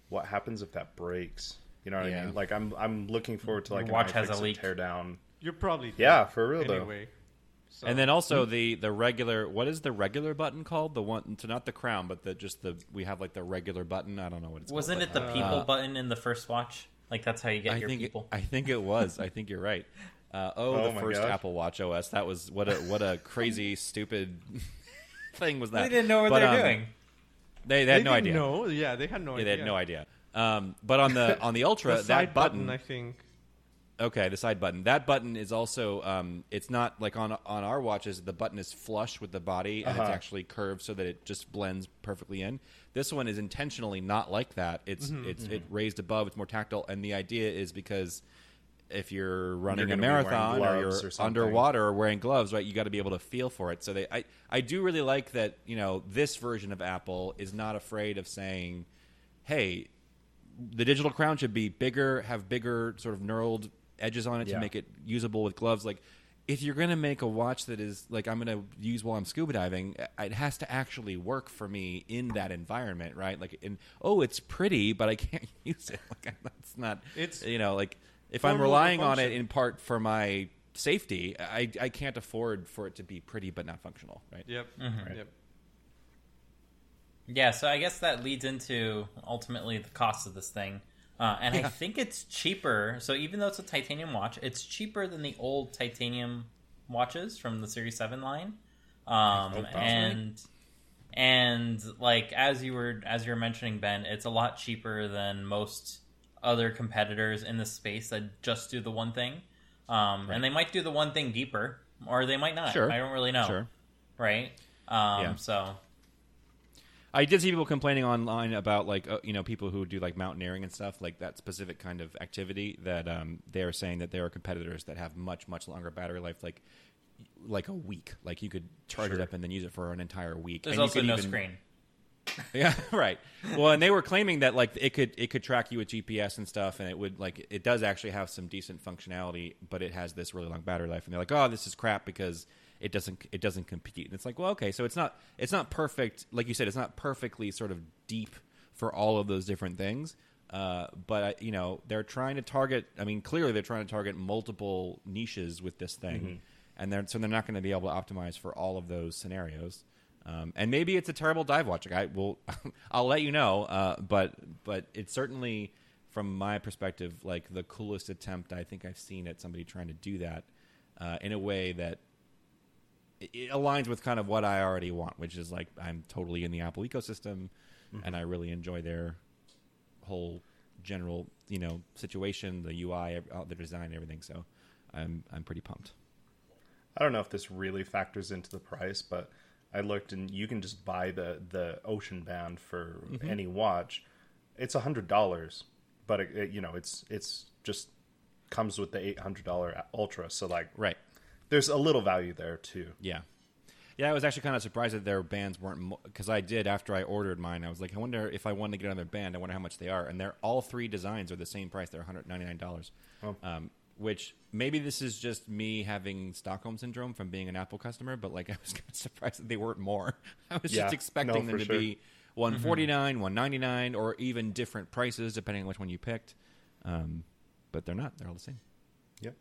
what happens if that breaks. You know what I mean? Like I'm I'm looking forward to like Your watch has a iFixit leak. tear down. You're probably Yeah, for real though. So, And then also the the regular what is the regular button called? The one so not the crown, but the just the we have like the regular button. I don't know what it's called. Wasn't called. it the people button in the first watch? Like that's how you get I your think people. I think it was. I think you're right. Uh, oh, Oh the first gosh. Apple Watch OS. That was what a what a crazy stupid thing was that. they didn't know what But, they're um, doing. They, they they had no didn't idea. know. Yeah, they had no Yeah, idea. they had no idea. Um, but on the on the Ultra, The that side button, I think. okay, the side button. That button is also um, it's not like on on our watches. The button is flush with the body, and it's Uh-huh. actually curved so that it just blends perfectly in. This one is intentionally not like that. It's Mm-hmm, it's it raised above. It's more tactile, and the idea is because if you're running You're a gonna be wearing marathon or you're or underwater or wearing gloves, right? You got to be able to feel for it. So they, I, I do really like that. You know, this version of Apple is not afraid of saying, "Hey, the digital crown should be bigger, have bigger sort of knurled edges on it to make it usable with gloves." Like, if you're going to make a watch that is like I'm going to use while I'm scuba diving, it has to actually work for me in that environment, right? Like, in oh, it's pretty, but I can't use it. Like, that's not. It's you know, like if I'm relying on it in part for my safety, I I can't afford for it to be pretty but not functional, right? Yep. Mm-hmm. Yep. Yeah, so I guess that leads into ultimately the cost of this thing. Uh, and I think it's cheaper. So even though it's a titanium watch, it's cheaper than the old titanium watches from the Series Seven line. Um, hope that's and and like as you were as you were mentioning, Ben, it's a lot cheaper than most other competitors in the space that just do the one thing. Um, And they might do the one thing deeper, or they might not. Sure. I don't really know. Sure. Right. Um, Yeah. So I did see people complaining online about like uh, you know people who do like mountaineering and stuff like that specific kind of activity that um, they are saying that there are competitors that have much much longer battery life like like a week like you could charge it up and then use it for an entire week there's and you also could no even- screen. Yeah, right. Well, and they were claiming that like it could it could track you with GPS and stuff, and it would like it does actually have some decent functionality, but it has this really long battery life. And they're like, oh, this is crap because it doesn't it doesn't compete. And it's like, well, okay, so it's not it's not perfect. Like you said, it's not perfectly sort of deep for all of those different things. Uh, but I- you know, they're trying to target. I mean, clearly they're trying to target multiple niches with this thing, and they're so they're not going to be able to optimize for all of those scenarios. Um, and maybe it's a terrible dive watch. Like I will, I'll let you know. Uh, but but it's certainly, from my perspective, like the coolest attempt I think I've seen at somebody trying to do that uh, in a way that it, aligns with kind of what I already want, which is like I'm totally in the Apple ecosystem, and I really enjoy their whole general you know situation, the UI, the design, everything. So I'm I'm pretty pumped. I don't know if this really factors into the price, but I looked and you can just buy the the Ocean Band for any watch. It's a hundred dollars, but it, it, you know it's it's just comes with the eight hundred dollar Ultra. So like, Right. there's a little value there too. Yeah. Yeah, I was actually kind of surprised that their bands weren't because I did after I ordered mine. I was like, I wonder if I wanted to get another band. I wonder how much they are, and they're all three designs are the same price. They're one hundred ninety nine dollars. Oh. Um, which maybe this is just me having Stockholm syndrome from being an Apple customer, but like I was kind of surprised that they weren't more. I was Yeah. just expecting No, them to sure. be one forty nine, one ninety nine, or even different prices depending on which one you picked. Um, but they're not. They're all the same. Yep.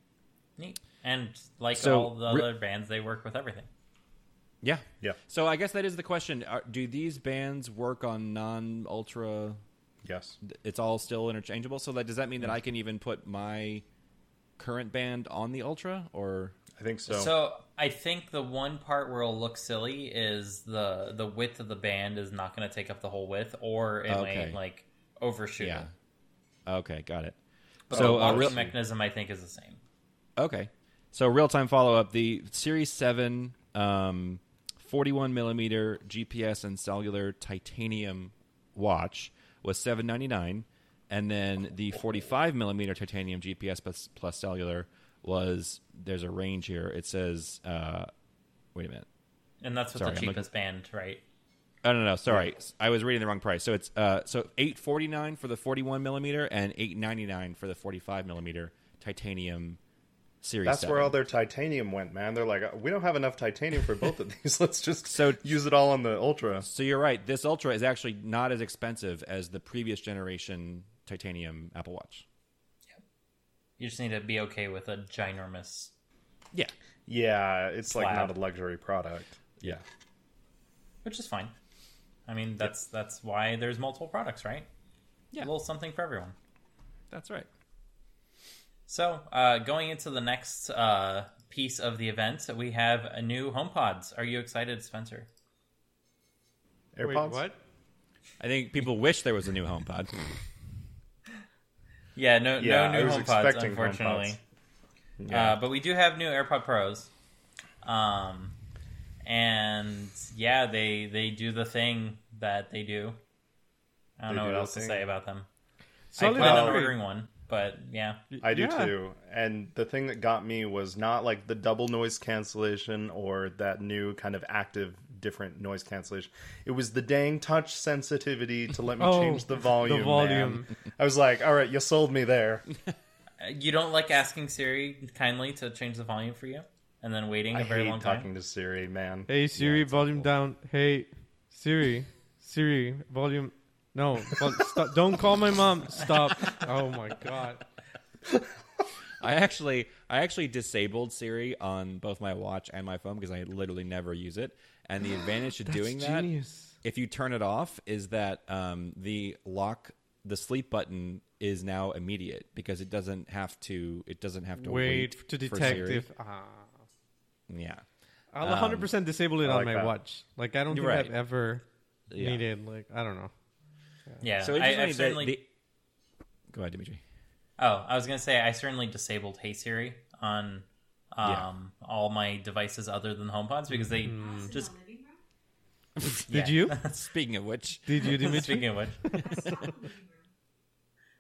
Neat. And like So, all the re- other bands, they work with everything. Yeah. Yeah. So I guess that is the question: Are, Do these bands work on non ultra? Yes. It's all still interchangeable. So that does that mean that I can even put my current band on the ultra, or I think so. So I think the one part where it'll look silly is the the width of the band is not going to take up the whole width, or it Okay. may like overshoot yeah? it. Okay, got it. But So, the uh, real- mechanism I think is the same. Okay. So real time follow up. The Series Seven, um, forty-one millimeter GPS and cellular titanium watch was seven ninety nine, and then the forty-five millimeter titanium GPS plus, plus cellular was. There's a range here. It says. Uh, wait a minute. And that's what Sorry, the I'm looking- cheapest band, right? Oh no no sorry I was reading the wrong price. So it's uh so eight forty nine for the forty one millimeter and eight ninety nine for the forty five millimeter titanium series. That's 7. where all their titanium went, man. They're like, we don't have enough titanium for both of these. Let's just So- use it all on the Ultra. So you're right. This Ultra is actually not as expensive as the previous generation titanium Apple Watch. You just need to be okay with a ginormous. Yeah. Yeah, it's like not a luxury product. Yeah. which is fine. I mean, that's that's why there's multiple products, right? Yeah. a little something for everyone. That's right. So, uh, going into the next uh, piece of the event, we have a new HomePods. Are you excited, Spencer? AirPods. Wait, what? I think people wish there was a new HomePod. Yeah, no, Yeah, no I new HomePods, expecting unfortunately. Yeah. Uh, but we do have new AirPod Pros, um, and yeah, they they do the thing that they do. I don't They know do what the else to say about them. Solid I plan on battery. ordering one, but yeah, I do Yeah. too. And the thing that got me was not like the double noise cancellation or that new kind of active different noise cancellation. It was the dang touch sensitivity to let me Oh, change the volume. the volume. man. I was like, all right, you sold me there. You don't like asking Siri kindly to change the volume for you, and then waiting a I very hate long time. talking to Siri, man. Hey Siri, it's volume awful. down. Hey Siri, Siri, volume. No, vol- stop. don't call my mom. Stop. Oh my god. I actually I actually disabled Siri on both my watch and my phone because I literally never use it. And the advantage to That's doing that if you turn it off is that um, the lock the sleep button is now immediate because it doesn't have to it doesn't have to Wait, wait, to for detect Siri. if. Ah. yeah I'll Um, 100% disable it I on like my that. watch. Like I don't think You're I've ever Yeah. needed. Like I don't know. Yeah, so I, interestingly, I the- certainly. the- go ahead Dimitri Oh, I was gonna say I certainly disabled Hey Siri on um, Yeah. all my devices other than HomePods because they Mm. just. Did you? speaking of which Did you, Dimitri? Speaking of which.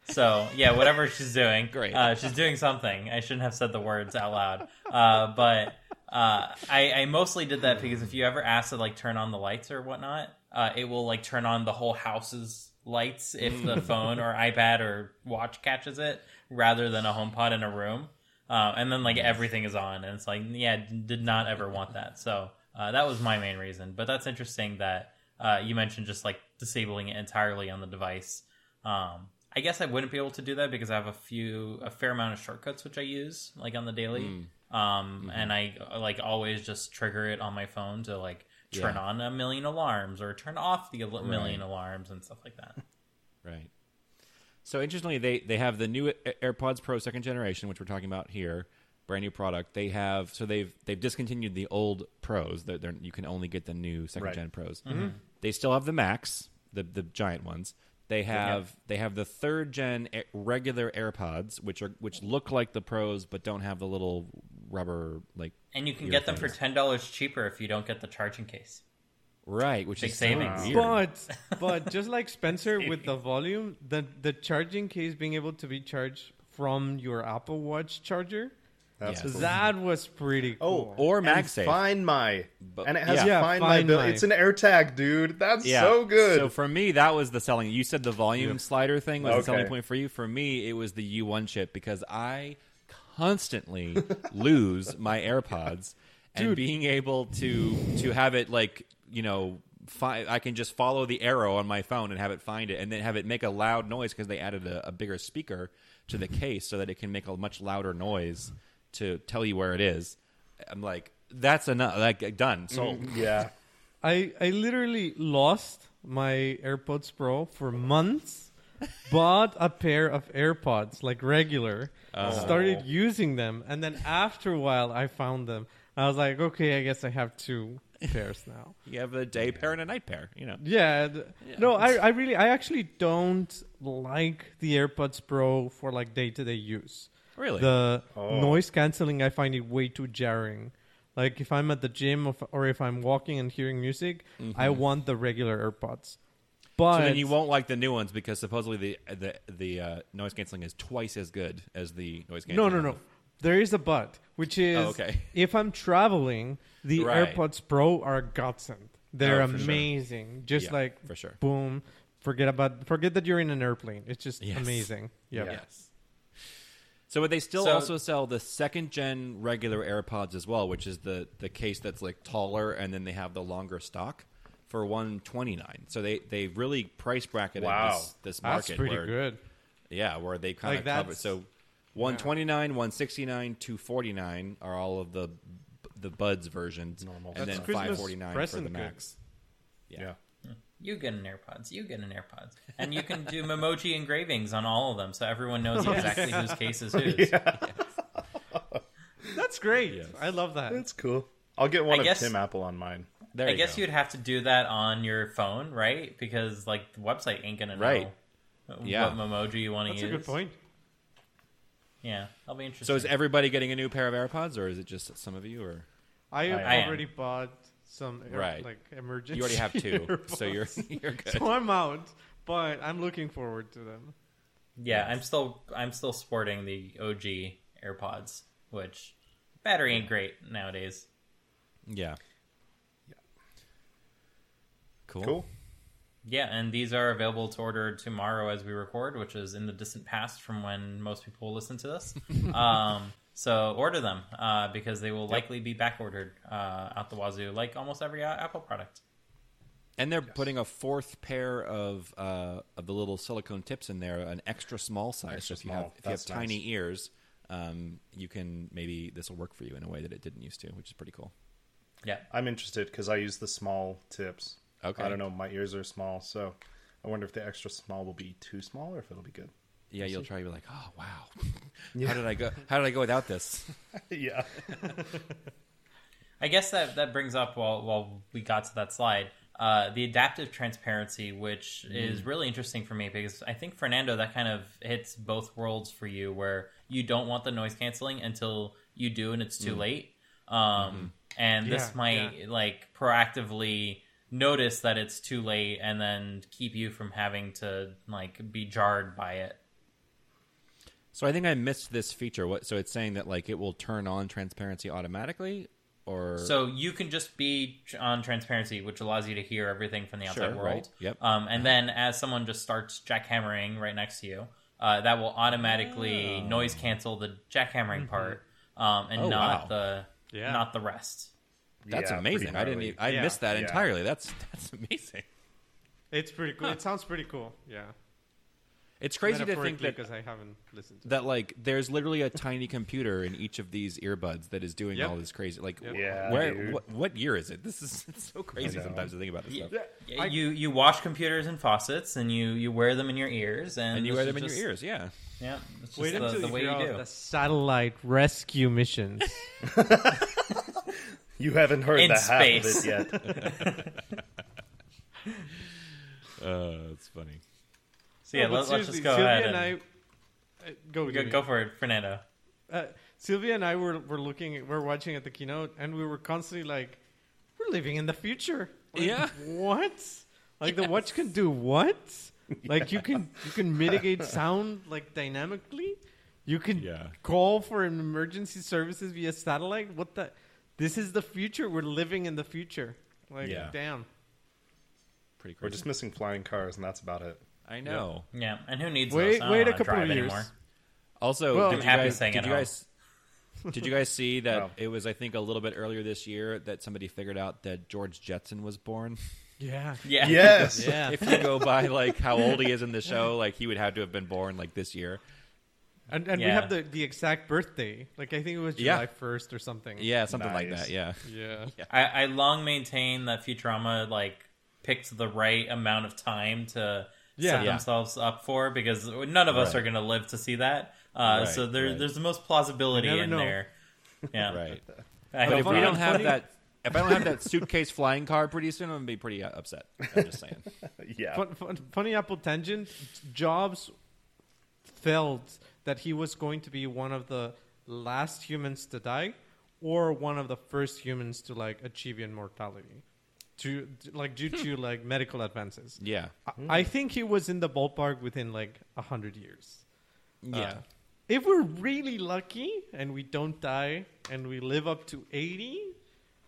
so yeah, whatever she's doing, Great. Uh, she's doing something. I shouldn't have said the words out loud, uh, but uh, I, I mostly did that because if you ever ask to like turn on the lights or whatnot, uh, it will like turn on the whole house's lights if the phone or iPad or watch catches it, rather than a HomePod in a room. Uh, and then like everything is on, and it's like, yeah, did not ever want that. So uh, that was my main reason. But that's interesting that uh, you mentioned just like disabling it entirely on the device. Um, I guess I wouldn't be able to do that because I have a few, a fair amount of shortcuts which I use like on the daily. Um, and I uh, like always just trigger it on my phone to like turn Yeah. on a million alarms or turn off the al- million alarms and stuff like that. Right. So interestingly, they they have the new AirPods Pro second generation, which we're talking about here, brand new product. They have so they've they've discontinued the old Pros. They're, they're, you can only get the new second Right. gen Pros. Mm-hmm. They still have the Max, the the giant ones. They have they have the third gen regular AirPods, which are which look like the Pros but don't have the little rubber like And you can get them for ten dollars cheaper if you don't get the charging case. right, which Big is so savings. weird. But but just like Spencer with the volume, the the charging case being able to be charged from your Apple Watch charger, That's Yeah. cool. that was pretty Oh, cool. or and MagSafe. Find My, But- and it has yeah. Find Yeah, My Find bill. My. It's an AirTag, dude. That's Yeah. so good. So for me, that was the selling. You said the volume Yep. slider thing was the selling Okay. point for you. For me, it was the U1 chip because I constantly lose my AirPods, and being able to to have it like you know. Fi- I can just follow the arrow on my phone and have it find it, and then have it make a loud noise because they added a, a bigger speaker to the case so that it can make a much louder noise to tell you where it is. I'm like, that's enough. Like done. Mm-hmm. So yeah. I I literally lost my AirPods Pro for months. bought a pair of AirPods like regular, oh. started using them, and then after a while I found them. I was like, okay, I guess I have two pairs now. you have a day pair and a night pair. You know. Yeah. th- No, I, I really, I actually don't like the AirPods Pro for like day to day use. Really? The Oh. noise canceling, I find it way too jarring. Like if I'm at the gym or, or if I'm walking and hearing music, I want the regular AirPods. But So then you won't like the new ones because supposedly the the the uh, noise canceling is twice as good as the noise canceling. no, no. No. There is a but, which is Oh, okay. if I'm traveling, the Right. AirPods Pro are a godsend. They're Oh, for sure. amazing. Just Yeah, like for sure. boom. Forget about forget that you're in an airplane. It's just Yes. amazing. Yep. Yes. So would they still So- also sell the second gen regular AirPods as well, which is the the case that's like taller and then they have the longer stock for one twenty nine. So they they really price bracketed Wow. this this market. That's pretty where- good. Yeah, where they kind Like, of cover. So, one twenty nine, one sixty nine, two forty nine are all of the the Buds versions, Normal. and That's then Christmas five forty nine for present the good. Max. Yeah. You get an AirPods. You get an AirPods, and you can do Memoji engravings on all of them, so everyone knows exactly whose case is whose. That's great. Yes. I love that. That's cool. I'll get one I of guess- Tim Apple on mine. There I you guess go. you'd have to do that on your phone, right? Because like the website ain't gonna know Right. Yeah. what Memoji you want to use. That's a good point. Yeah, I'll be interested. So is everybody getting a new pair of AirPods, or is it just some of you? Or I have I am. already bought some air, Right. like emergency. you already have two, AirPods. so you're you're good. so I'm out, but I'm looking forward to them. Yeah, I'm still I'm still sporting the OG AirPods, which battery ain't great nowadays. Yeah. Cool. Cool. Yeah, and these are available to order tomorrow as we record, which is in the distant past from when most people listen to this. um, so order them uh, because they will likely be back ordered uh, out the wazoo, like almost every uh, Apple product. And they're putting a fourth pair of uh, of the little silicone tips in there, an extra small size. Extra so if you small. have if you have That's tiny ears, um, you can maybe this will work for you in a way that it didn't used to, which is pretty cool. Yeah, I'm interested because I use the small tips. Okay. I don't know. My ears are small, so I wonder if the extra small will be too small or if it'll be good. Yeah, you'll try to be like, oh wow, how did I go? How did I go without this? yeah. I guess that that brings up while while we got to that slide. Uh, the adaptive transparency, which is really interesting for me because I think Fernando that kind of hits both worlds for you, where you don't want the noise canceling until you do, and it's too late. Um, And this Yeah, might like proactively notice that it's too late, and then keep you from having to like be jarred by it. So I think I missed this feature. What? So it's saying that like it will turn on transparency automatically, or So you can just be on transparency, which allows you to hear everything from the outside Sure, world. right. Yep. Um, and then as someone just starts jackhammering right next to you, uh, that will automatically noise cancel the jackhammering part, um, and Oh, not wow. the Yeah. not the rest. that's Yeah, amazing. I didn't. gnarly. e- I Yeah. missed that Yeah. entirely. That's that's amazing. It's pretty cool. It sounds pretty cool. Yeah. It's crazy to think that because I haven't listened to. that like there's literally a tiny computer in each of these earbuds that is doing Yep. all this crazy like Yep. Yeah, where dude. what, what year is it this is it's so crazy sometimes to think about this Yeah. stuff Yeah, you you wash computers and faucets, and you you wear them in your ears, and, and you wear is them in just- your ears yeah Yeah, it's just Wait the, until the you way hear you do. the satellite rescue missions. You haven't heard In the space. half of it yet. uh, it's funny So yeah, No, but let, us just go Sylvia ahead and and, I. uh, Go, go, go for it, Fernando. Uh, Sylvia and I were were looking, we're watching at the keynote, and we were constantly like, "We're living in the future." Like, Yeah. What? Like the watch can do what? Like you can you can mitigate sound like dynamically. You can Yeah. call for an emergency services via satellite. What the? This is the future. We're living in the future. Like Yeah. damn. Pretty crazy. We're just missing flying cars, and that's about it. I know. Yeah, and who needs Wait- those? I don't wait a wanna couple drive of years. Anymore. Also, Well- did I'm you happy guys, staying did at you home. guys did you guys see that Wow. it was I think a little bit earlier this year that somebody figured out that George Jetson was born? Yeah. Yeah. Yes. Yeah. if you go by like how old he is in the show, like he would have to have been born like this year. And and we Yeah. have the the exact birthday. Like I think it was Yeah. July first or something. Yeah, something like Nice. that. Yeah. Yeah. I, I long maintain that Futurama like picked the right amount of time to Yeah. set Yeah. themselves up for because none of us Right. are going to live to see that. Uh, Right, so there, right. there's the most plausibility in know. there. Yeah, Right. I But if we don't have that if I don't have that suitcase flying car pretty soon, I'm gonna be pretty uh, upset. I'm just saying. Yeah. Fun, fun, funny Apple tangent. Jobs felt that he was going to be one of the last humans to die, or one of the first humans to like achieve immortality, to like due to like medical advances. Yeah. I, I think he was in the ballpark within like a hundred years. Yeah. Uh, if we're really lucky and we don't die and we live up to eighty,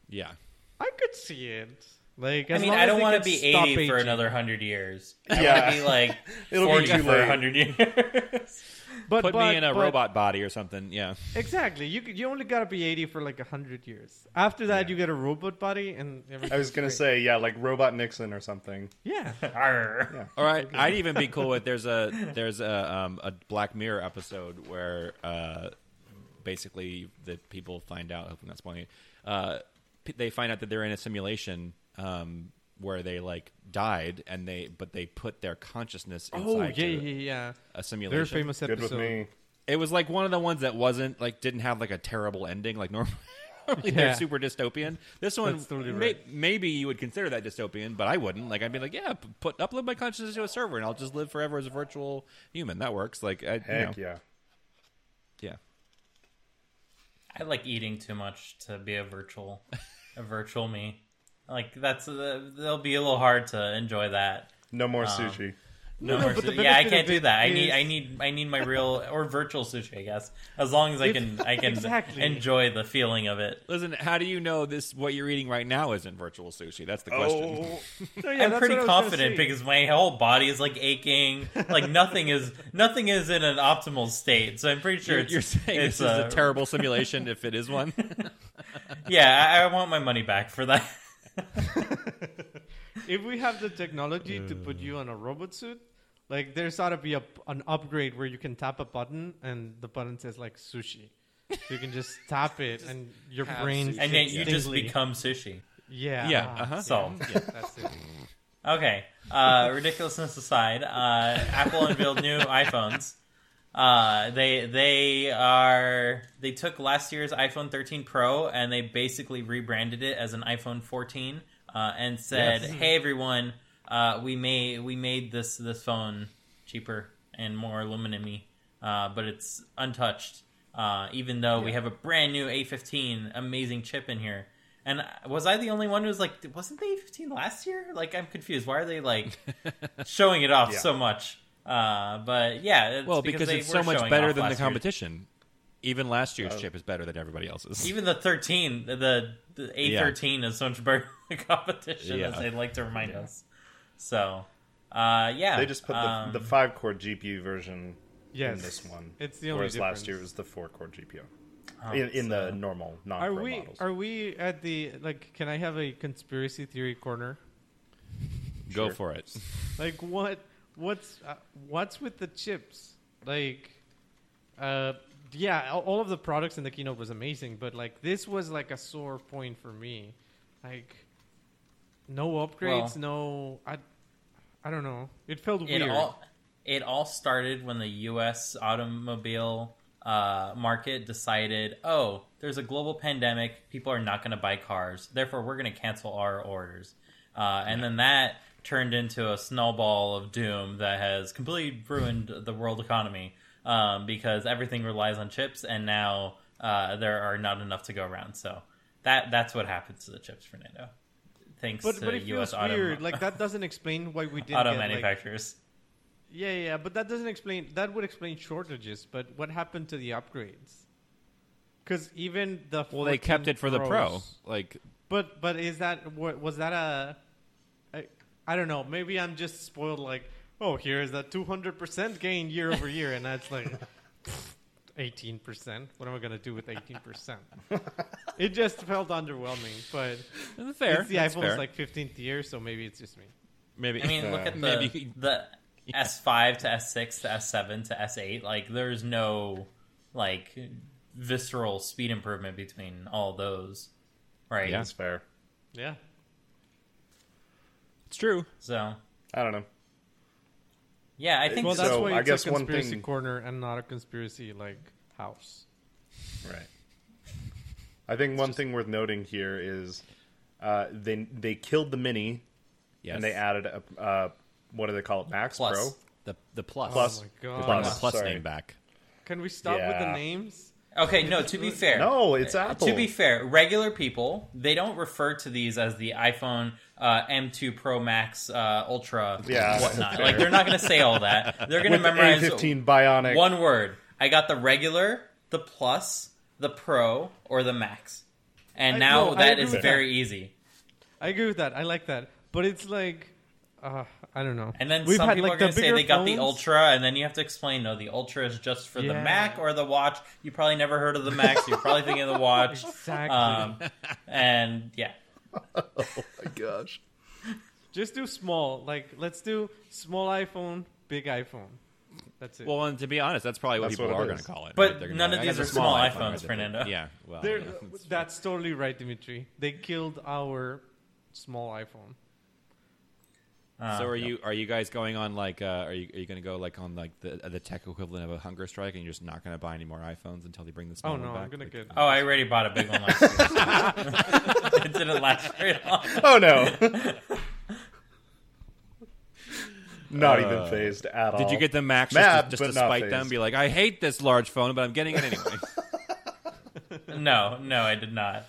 yeah. I could see it. Like, I mean, I don't want to be stop 80 for another hundred years. I Yeah. want to be like It'll be 40 too for late. hundred years. But, Put but- me in a but- robot body or something. Yeah. Exactly. You you only gotta be eighty for like hundred years. After that, Yeah. you get a robot body, and I was gonna great. say, yeah, like Robot Nixon or something. yeah. Arr. All right, I'd even be cool with there's a there's a um, a Black Mirror episode where uh, basically the people find out. I hope I'm not spoiling it. Uh, they find out that they're in a simulation um, where they like died, and they but they put their consciousness oh, inside Oh yeah, to yeah, yeah. a Very simulation. famous Good episode. with me. It was like one of the ones that wasn't like didn't have like a terrible ending like normal. Normally Yeah. they're super dystopian. This one, That's totally may- right. maybe you would consider that dystopian, but I wouldn't. Like I'd be like, yeah, p- put upload my consciousness to a server, and I'll just live forever as a virtual human. That works. Like, I, you know, yeah. yeah. I like eating too much to be a virtual, a virtual me. Like that's uh, it'll be a little hard to enjoy that. No more Um, sushi. No, No, more sushi. yeah, I can't do it that. I need, I need, I need my real or virtual sushi. I guess as long as I can, I can Exactly. enjoy the feeling of it. Listen, how do you know this? What you're eating right now isn't virtual sushi? That's the question. Oh, No, yeah, I'm pretty what I was gonna confident because my whole body is like aching. Like nothing is, nothing is in an optimal state. So I'm pretty sure You're, it's, you're saying it's this is a uh, terrible simulation if it is one. Yeah, I, I want my money back for that. if we have the technology to put you on a robot suit, like there's ought to be a, an upgrade where you can tap a button and the button says like sushi. So you can just tap it and your have brain sushi. and then you just become sushi. yeah Yeah, ah, uh-huh. So yeah, that's it. Okay. Uh, ridiculousness aside, uh, Apple unveiled new iPhones. Uh, they they are they took last year's iPhone 13 Pro and they basically rebranded it as an iPhone 14 uh, and said, Yes. "Hey everyone, uh, we made we made this this phone cheaper and more aluminum-y, uh, but it's untouched. Uh, even though we have a brand new A15 amazing chip in here." And was I the only one who was like, wasn't the A15 last year? Like, I'm confused. Why are they like showing it off Yeah. so much? Uh, but yeah, it's well, because, they it's were so much better than the last year's. competition. Even last year's Oh. chip is better than everybody else's. Even the 13, the, the A13 is so much better than the competition, Yeah. as they like to remind us. So, uh, yeah, they just put the, um, the five core GPU version Yes. in this one. It's the only Whereas last year it was the four core GPU. oh, in in the normal non Are pro we models. are we at the like? Can I have a conspiracy theory corner? Go Sure. for it. Like what? What's uh, what's with the chips? Like, uh, yeah, all- of the products in the keynote was amazing, but like this was like a sore point for me. Like, no upgrades, Well- no. I, I don't know. It felt it weird. all it all started when the U.S. automobile uh, market decided, oh, there's a global pandemic, people are not going to buy cars, therefore we're going to cancel our orders, uh, and then that turned into a snowball of doom that has completely ruined the world economy um, because everything relies on chips, and now uh, there are not enough to go around. So that that's what happens to the chips, Fernando. Thanks But to but it U.S. feels auto, weird. Like that doesn't explain why we didn't auto get, like- manufacturers. yeah, yeah, but that doesn't explain. That would explain shortages. But what happened to the upgrades? Because even the Well, they kept it for the Pro. Like, But but is that was that a? I, I don't know. Maybe I'm just spoiled. Like, oh, here is that 200 percent gain year over year, and that's like 18 percent. What am I gonna do with 18 percent? It just felt underwhelming. But fair. it's the that's iPhone's fair. like 15th year, so maybe it's just me. maybe. I mean, look at the Maybe- the S5 to S6 to S7 to S8. Like, there's no like visceral speed improvement between all those, right? Yeah. That's fair. Yeah. It's true. So I don't know. yeah, I think Well, that's So, why I it's guess a one conspiracy thing- corner and not a conspiracy like house. Right. I think one thing worth noting here is uh, they they killed the mini Yes. and they added a uh, what do they call it? Max Plus. Pro. the the plus. Plus. Oh my god. the Plus, plus sorry. name back. Can we stop with the names? Okay, no. To be fair, No, it's Apple. To be fair, regular people they don't refer to these as the iPhone uh, M2 Pro Max uh, Ultra Yeah, whatnot. Like they're not going to say all that. They're going to memorize A15 Bionic. one word. I got the regular, the Plus, the Pro, or the Max, and I- now no, I that agree is with very easy. I agree with that. I like that. But it's like, uh, I don't know. And then We've some had, people like, are going to say bigger they got the phones. Ultra, and then you have to explain, no, the Ultra is just for the Yeah. Mac or the watch. You probably never heard of the Max. You're probably thinking of the watch. Exactly. Um, and yeah, oh my gosh. Just do small. Like, let's do small iPhone, big iPhone. That's it. Well, and to be honest, that's probably what That's people what it are going is. to call it. But right? They're gonna none be of like, I these got are the small iPhone iPhones, or the- Fernando. Yeah, well, They're- yeah, that's- that's totally right, Dimitri. They killed our small iPhone. Uh, so are you are you guys going on like uh, are you are you going to go like on like the uh, the tech equivalent of a hunger strike and you're just not going to buy any more iPhones until they bring the small Oh no, back? I'm gonna get. Oh, I already bought a big one last year. it didn't last very long. Oh no. Not even phased at all. Did you get the Max Mad, just, to, just to not spite them? Be like, I hate this large phone, but I'm getting it anyway. No, no, I did not.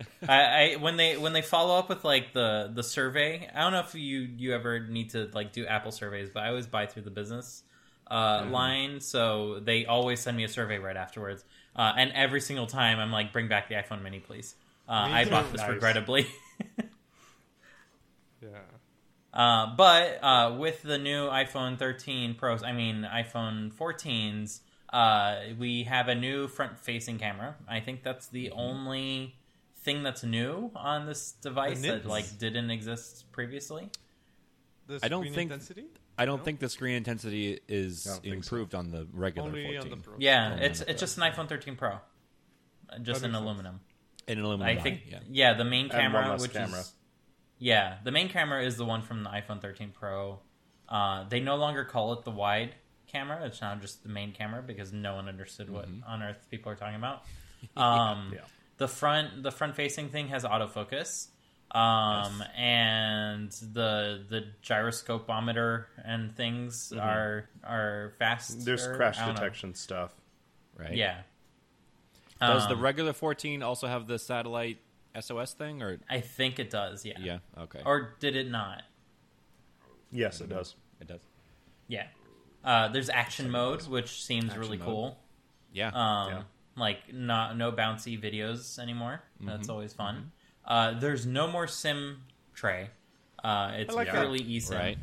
I, I when they when they follow up with like the the survey, I don't know if you you ever need to like do Apple surveys, but I always buy through the business uh, Mm-hmm. line, so they always send me a survey right afterwards. Uh, and every single time, I'm like, bring back the iPhone Mini, please. Uh, I bought this Nice. regrettably. Yeah. Uh, but uh, with the new iPhone 13 Pros, I mean iPhone 14s, uh, we have a new front-facing camera. I think that's the only thing that's new on this device that like didn't exist previously. The I don't think- intensity I don't think the screen intensity is I so. improved on the regular only 14. on the Pro. Yeah, Only it's on the it's just an iPhone 13 Pro, just That in aluminum. In an aluminum I body, think yeah. yeah. the main And camera, one less which camera. is yeah, the main camera is the one from the iPhone 13 Pro. Uh, they no longer call it the wide camera; it's now just the main camera because no one understood what on earth people are talking about. Um, Yeah. The front the front facing thing has autofocus, um, and the the gyroscopometer and things are are fast. There's crash detection stuff. Right. Yeah. Does the Um, regular 14 also have the satellite SOS thing, or I think it does. Yeah. yeah? Okay. Or did it not? Yes, it does. it does. Yeah. Uh, there's action mode, which seems Action really mode. cool. Yeah. Um, Yeah. Like not no bouncy videos anymore. Mm-hmm. That's always fun. Uh, there's no more sim tray. Uh, it's I like that. purely eSIM. right.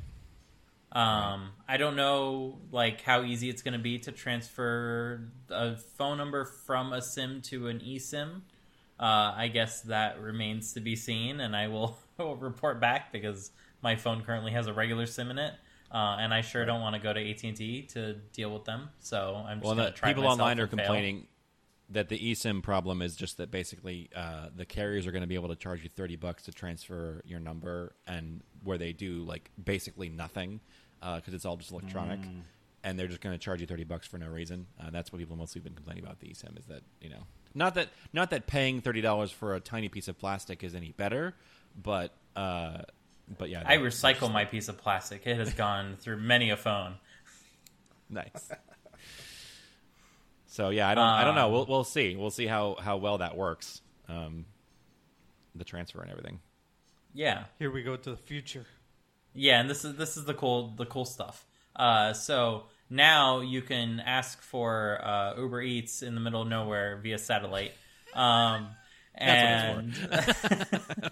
Um, I don't know like how easy it's going to be to transfer a phone number from a SIM to an eSIM. Uh, I guess that remains to be seen, and I will, will report back because my phone currently has a regular SIM in it, uh, and I sure don't want to go to AT and T to deal with them. So I'm just Well, going the to try people online are and fail. complaining that the eSIM problem is just that basically uh, the carriers are going to be able to charge you thirty bucks to transfer your number, and where they do like basically nothing because it's all just electronic, and they're just going to charge you thirty bucks for no reason. Uh, that's what people mostly been complaining about the eSIM is that you know not that not that paying thirty dollars for a tiny piece of plastic is any better, but uh, but yeah, I recycle my piece of plastic. It has gone through many a phone. Nice. So yeah, I don't. I don't know. Um, We'll we'll see. We'll see how how well that works. Um, the transfer and everything. Yeah. Here we go to the future. Yeah, and this is this is the cool the cool stuff. Uh, so now you can ask for uh, Uber Eats in the middle of nowhere via satellite. Um, and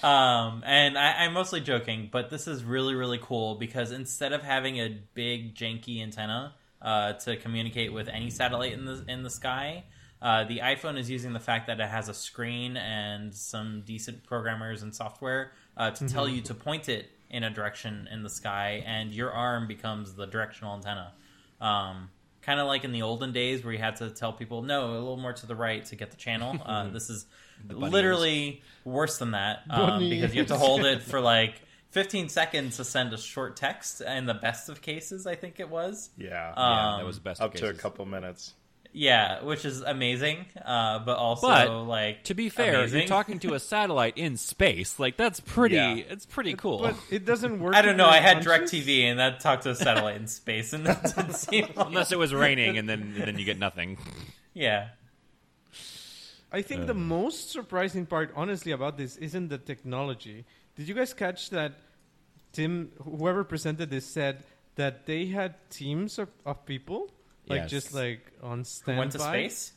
um, and I, I'm mostly joking, but this is really really cool because instead of having a big janky antenna uh, to communicate with any satellite in the in the sky. Uh, the iPhone is using the fact that it has a screen and some decent programmers and software uh, to tell you to point it in a direction in the sky, and your arm becomes the directional antenna. Um, kind of like in the olden days where you had to tell people, no, a little more to the right to get the channel. Uh, this is literally worse than that um, because you have to hold it for like 15 seconds to send a short text, in the best of cases, I think it was. Yeah. yeah, Um, that was the best. up of to a couple minutes. Yeah, which is amazing, uh, but also But, like To be fair, amazing. you're talking to a satellite in space. Like that's pretty. Yeah. It's pretty cool. But it doesn't work. I don't know. I had unconscious. DirecTV and that talked to a satellite in space, and that didn't seem like, Unless it was raining, and then and then you get nothing. yeah. I think the most surprising part, honestly, about this isn't the technology. Did you guys catch that? Tim, whoever presented this, said that they had teams of, of people, like Yes. just like on Who standby. went to space?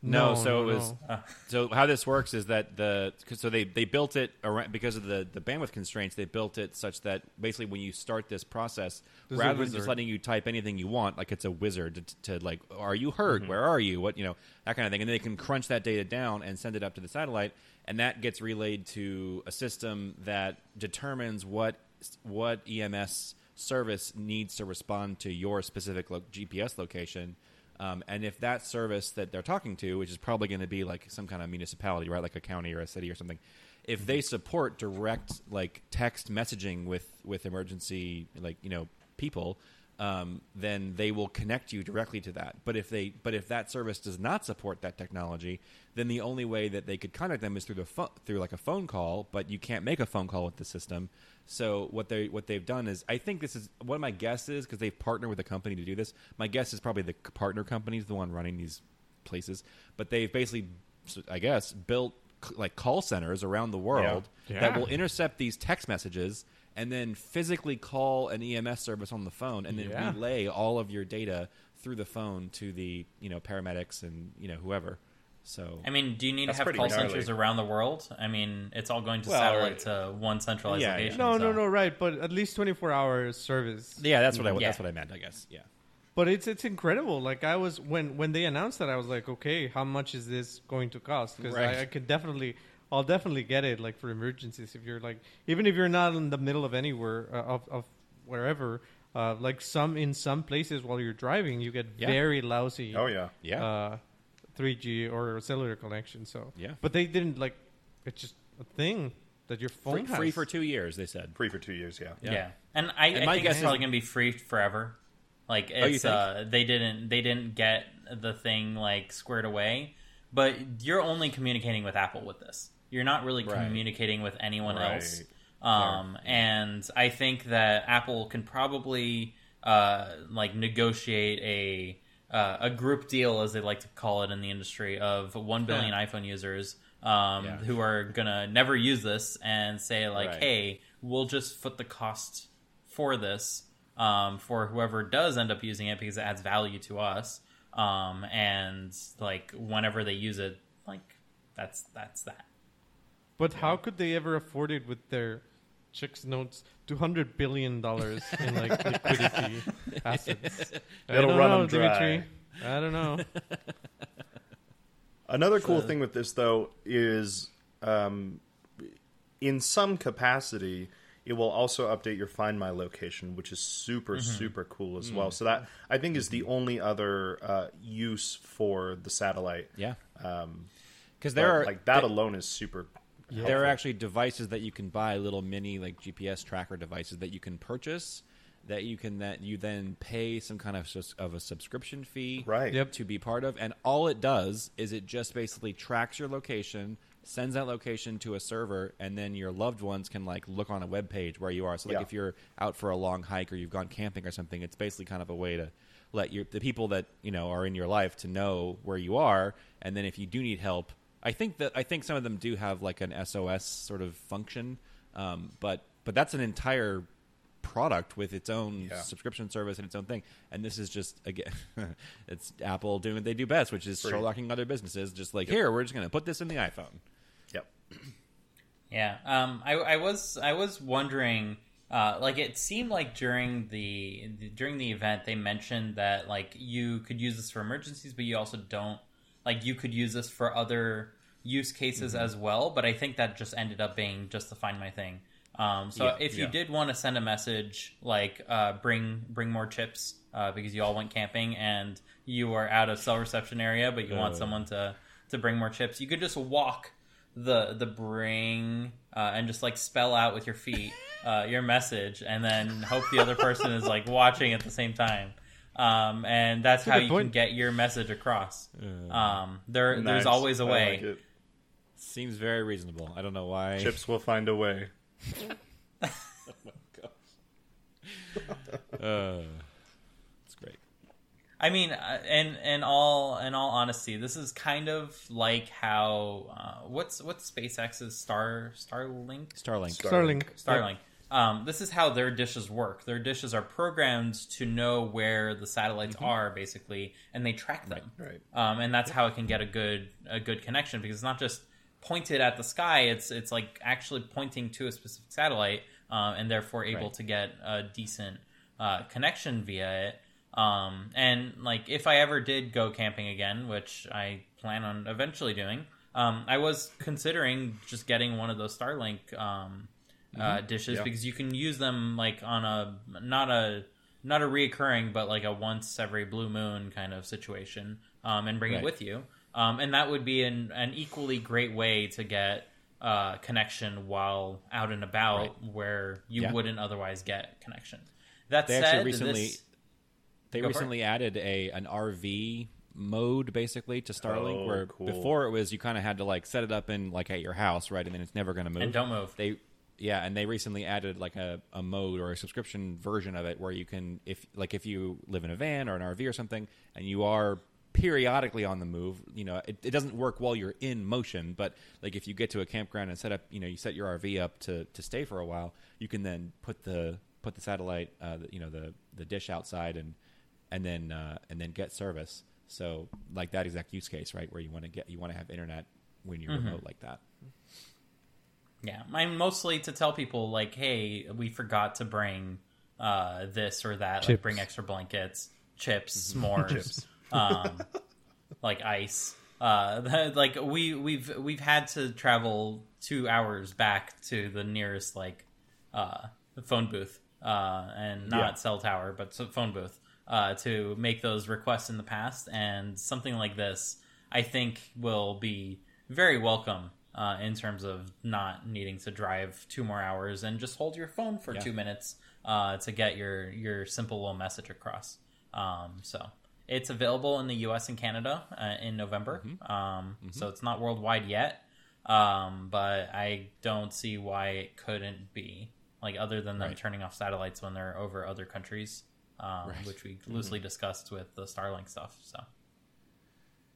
No, so it was. no. So how this works is that the 'cause- so they they built it around because of the the bandwidth constraints. They built it such that basically when you start this process, There's rather than just letting you type anything you want, like it's a wizard to, to like, are you hurt? Mm-hmm. Where are you? What you know that kind of thing, and then they can crunch that data down and send it up to the satellite, and that gets relayed to a system that determines what what EMS service needs to respond to your specific lo- GPS location. Um, and if that service that they're talking to, which is probably going to be like some kind of municipality, right, like a county or a city or something, if they support direct like text messaging with with emergency like you know people, um, then they will connect you directly to that. But if they but if that service does not support that technology, then the only way that they could contact them is through the phone through like a phone call. But you can't make a phone call with the system. So what they what they've done is I think this is one of my guesses because they've partnered with a company to do this. My guess is probably the partner company is the one running these places, but they've basically, I guess, built c- like call centers around the world Yeah. that will intercept these text messages and then physically call an EMS service on the phone and then Yeah. relay all of your data through the phone to the you know paramedics and you know whoever. So I mean, do you need to have call gnarly. centers around the world? I mean, it's all going to Well, satellite to one centralized yeah, location. No, no, so- no, right? But at least twenty four hour service. yeah, that's what I mm, Yeah. that's what I meant. I guess yeah. But it's it's incredible. Like I was when when they announced that, I was like, okay, how much is this going to cost? Because Right. I, I could definitely, I'll definitely get it. Like for emergencies, if you're like, even if you're not in the middle of anywhere uh, of of wherever, uh, like some in some places while you're driving, you get Yeah. very lousy. Oh yeah. Yeah. Uh, 3G or cellular connection. So Yeah. but they didn't like. It's just a thing that your phone free, has. free for two years, they said. Free for two years. Yeah. Yeah. Yeah. and I, And I my think guess it's probably going to be free forever. Like Oh, it's think? uh, they didn't they didn't get the thing like squared away, but you're only communicating with Apple with this. You're not really Right. communicating with anyone Right. else. Um, and I think that Apple can probably uh, like negotiate a uh, a group deal, as they like to call it in the industry, of one billion iPhone users um, Yeah. who are gonna never use this and say like, Right. "Hey, we'll just foot the cost for this um, for whoever does end up using it because it adds value to us." Um, and like whenever they use it, like that's that's that. But how could they ever afford it with their chicks notes? Two hundred billion dollars in like liquidity assets. I It'll don't run know, 'em dry. Dimitri. I don't know. Another cool thing with this, though, is um, in some capacity, it will also update your Find My location, which is super, Mm-hmm. super cool as Mm. well. So that I think is the only other uh, use for the satellite. Yeah. Um, Because but, there are like that alone is super. There are actually devices that you can buy, little mini like GPS tracker devices that you can purchase, that you can that you then pay some kind of of a subscription fee, Right. Yep. to be part of. And all it does is it just basically tracks your location, sends that location to a server, and then your loved ones can like look on a web page where you are. So like Yeah. if you're out for a long hike or you've gone camping or something, it's basically kind of a way to let your the people that you know are in your life to know where you are, and then if you do need help, I think that I think some of them do have like an SOS sort of function, um, but but that's an entire product with its own Yeah. subscription service and its own thing. And this is just again, it's Apple doing what they do best, which is Free. Sherlocking other businesses. Just like here, we're just going to put this in the iPhone. Yep. Yeah, um, I, I was I was wondering, uh, like it seemed like during the during the event they mentioned that like you could use this for emergencies, but you also don't like you could use this for other use cases Mm-hmm. as well. But I think that just ended up being just to find my thing. Um, so Yeah, if you yeah. did want to send a message like uh, bring bring more chips uh, because you all went camping and you are out of cell reception area, but you want Uh. someone to to bring more chips, you could just walk the the bring uh, and just like spell out with your feet uh, your message, and then hope the other person is like watching at the same time. Um, and that's a how you point. can get your message across. Um, there, Nice. there's always a way. like it. Seems very reasonable. I don't know why. Chips will find a way. oh Uh, it's great. I mean, uh, in in all in all honesty, this is kind of like how uh, what's what's SpaceX's Star Starlink Starlink. Starlink. Starlink. Um, this is how their dishes work. Their dishes are programmed to know where the satellites are, basically, and they track them. Right. Um, and that's how it can get a good a good connection because it's not just pointed at the sky. It's it's like actually pointing to a specific satellite, uh, and therefore able Right. to get a decent uh, connection via it. Um, and like if I ever did go camping again, which I plan on eventually doing, um, I was considering just getting one of those Starlink um, uh, dishes Yeah. because you can use them like on a not a not a reoccurring but like a once every blue moon kind of situation um, and bring it with you um, and that would be an, an equally great way to get uh, connection while out and about Right. where you Yeah. wouldn't otherwise get connection that They said actually recently this- they Go recently added a an RV mode basically to Starlink Oh, where cool. before it was you kind of had to like set it up in like at your house right and then it's never going to move and don't move they yeah and they recently added like a, a mode or a subscription version of it where you can if like if you live in a van or an rv or something and you are periodically on the move you know it, it doesn't work while you're in motion but like if you get to a campground and set up you know you set your rv up to, to stay for a while you can then put the put the satellite uh, the, you know the the dish outside and and then uh, and then get service. So like that exact use case right where you want to get you want to have internet when you're remote like that Yeah, I'm mostly to tell people like, hey, we forgot to bring uh, this or that. Like, bring extra blankets, chips, s'mores, um, like ice. Uh, like we we've we've had to travel two hours back to the nearest like uh, phone booth uh, and not Yeah. cell tower, but phone booth uh, to make those requests in the past. And something like this, I think, will be very welcome uh, in terms of not needing to drive two more hours and just hold your phone for Yeah. two minutes uh, to get your your simple little message across. Um, so it's available in the U.S. and Canada uh, in November. Mm-hmm. Um, So it's not worldwide yet, um, but I don't see why it couldn't be. Like other than them Right. turning off satellites when they're over other countries, um, Right. which we loosely discussed with the Starlink stuff. So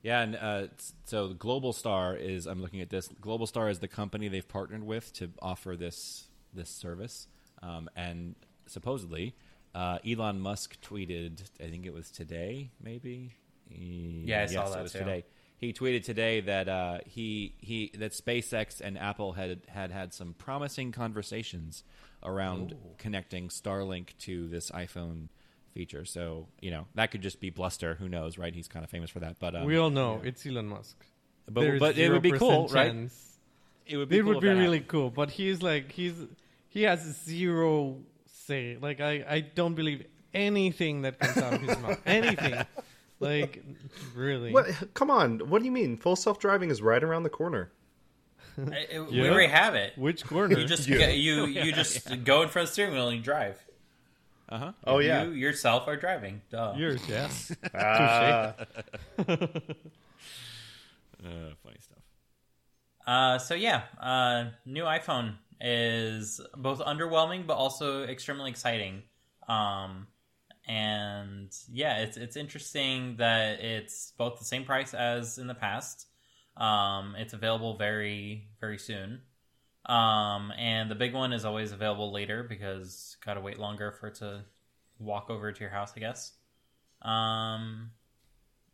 Yeah, and uh, so Globalstar is. I'm looking at this. Globalstar is the company they've partnered with to offer this this service, um, and supposedly uh, Elon Musk tweeted. I think it was today, maybe. Yeah, I saw that it was too. today. He tweeted today that uh, he he that SpaceX and Apple had had had some promising conversations around connecting Starlink to this iPhone feature. So you know that could just be bluster. Who knows, right? He's kind of famous for that. But um, we all know it's Elon Musk. but, There's but it would be 0% cool, right? It would be. It cool would be really happened. cool, but he's like he's he has zero say. Like I I don't believe anything that comes out of his mouth. Anything. Like really. What? Come on. What do you mean? Full self driving is right around the corner. I- I- we already have it. Which corner? You just Yeah. you you just go in front of the steering wheel and you drive. Uh huh. Oh yeah. You yourself are driving. Duh. yours, yes. Uh, funny stuff. Uh, so yeah, uh, new iPhone is both underwhelming but also extremely exciting. Um, and yeah, it's it's interesting that it's both the same price as in the past. Um, it's available very very soon. Um, and the big one is always available later because gotta wait longer for it to walk over to your house, I guess. Um,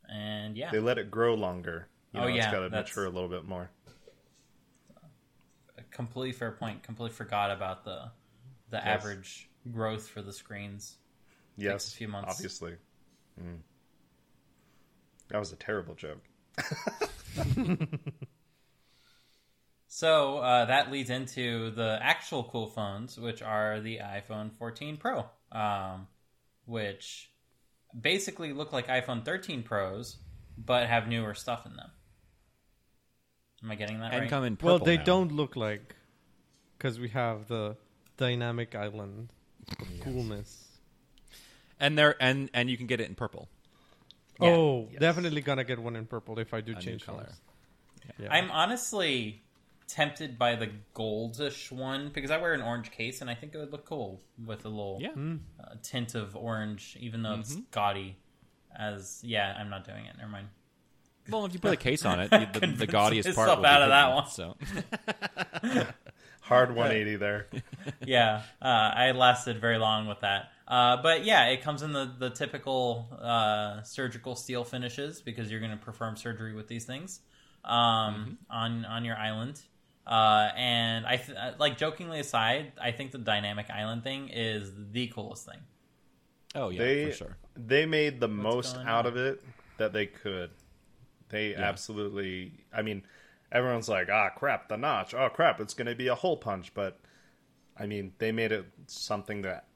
and yeah, They let it grow longer. You Oh, know, it's yeah, got to mature a little bit more. completely fair point. Completely forgot about the the Yes. average growth for the screens. Yes, a few months. obviously. Mm. That was a terrible joke. So uh, that leads into the actual cool phones, which are the iPhone 14 Pro, um, which basically look like iPhone 13 Pros, but have newer stuff in them. Am I getting that and right? come in purple Well, they now. don't look like because we have the dynamic island coolness. and they're and and you can get it in purple. Yeah. Oh, Yes. definitely gonna get one in purple if I do A change color. colors. Yeah. I'm honestly tempted by the goldish one because I wear an orange case and I think it would look cool with a little Yeah. uh, tint of orange, even though it's gaudy. As yeah, I'm not doing it. Never mind. Well, if you put a case on it, the, the, the gaudiest part myself will be out of that hidden, one. So Hard 180 there. yeah, uh, I lasted very long with that. Uh, but yeah, it comes in the the typical uh, surgical steel finishes because you're going to perform surgery with these things um, on on your island. Uh, and I th- uh, like jokingly aside, I think the dynamic island thing is the coolest thing. oh yeah, they for sure. they made the most out on? of it that they could. They absolutely. I mean, everyone's like, "Ah, crap, the notch. Oh, crap, it's going to be a hole punch." But I mean, they made it something that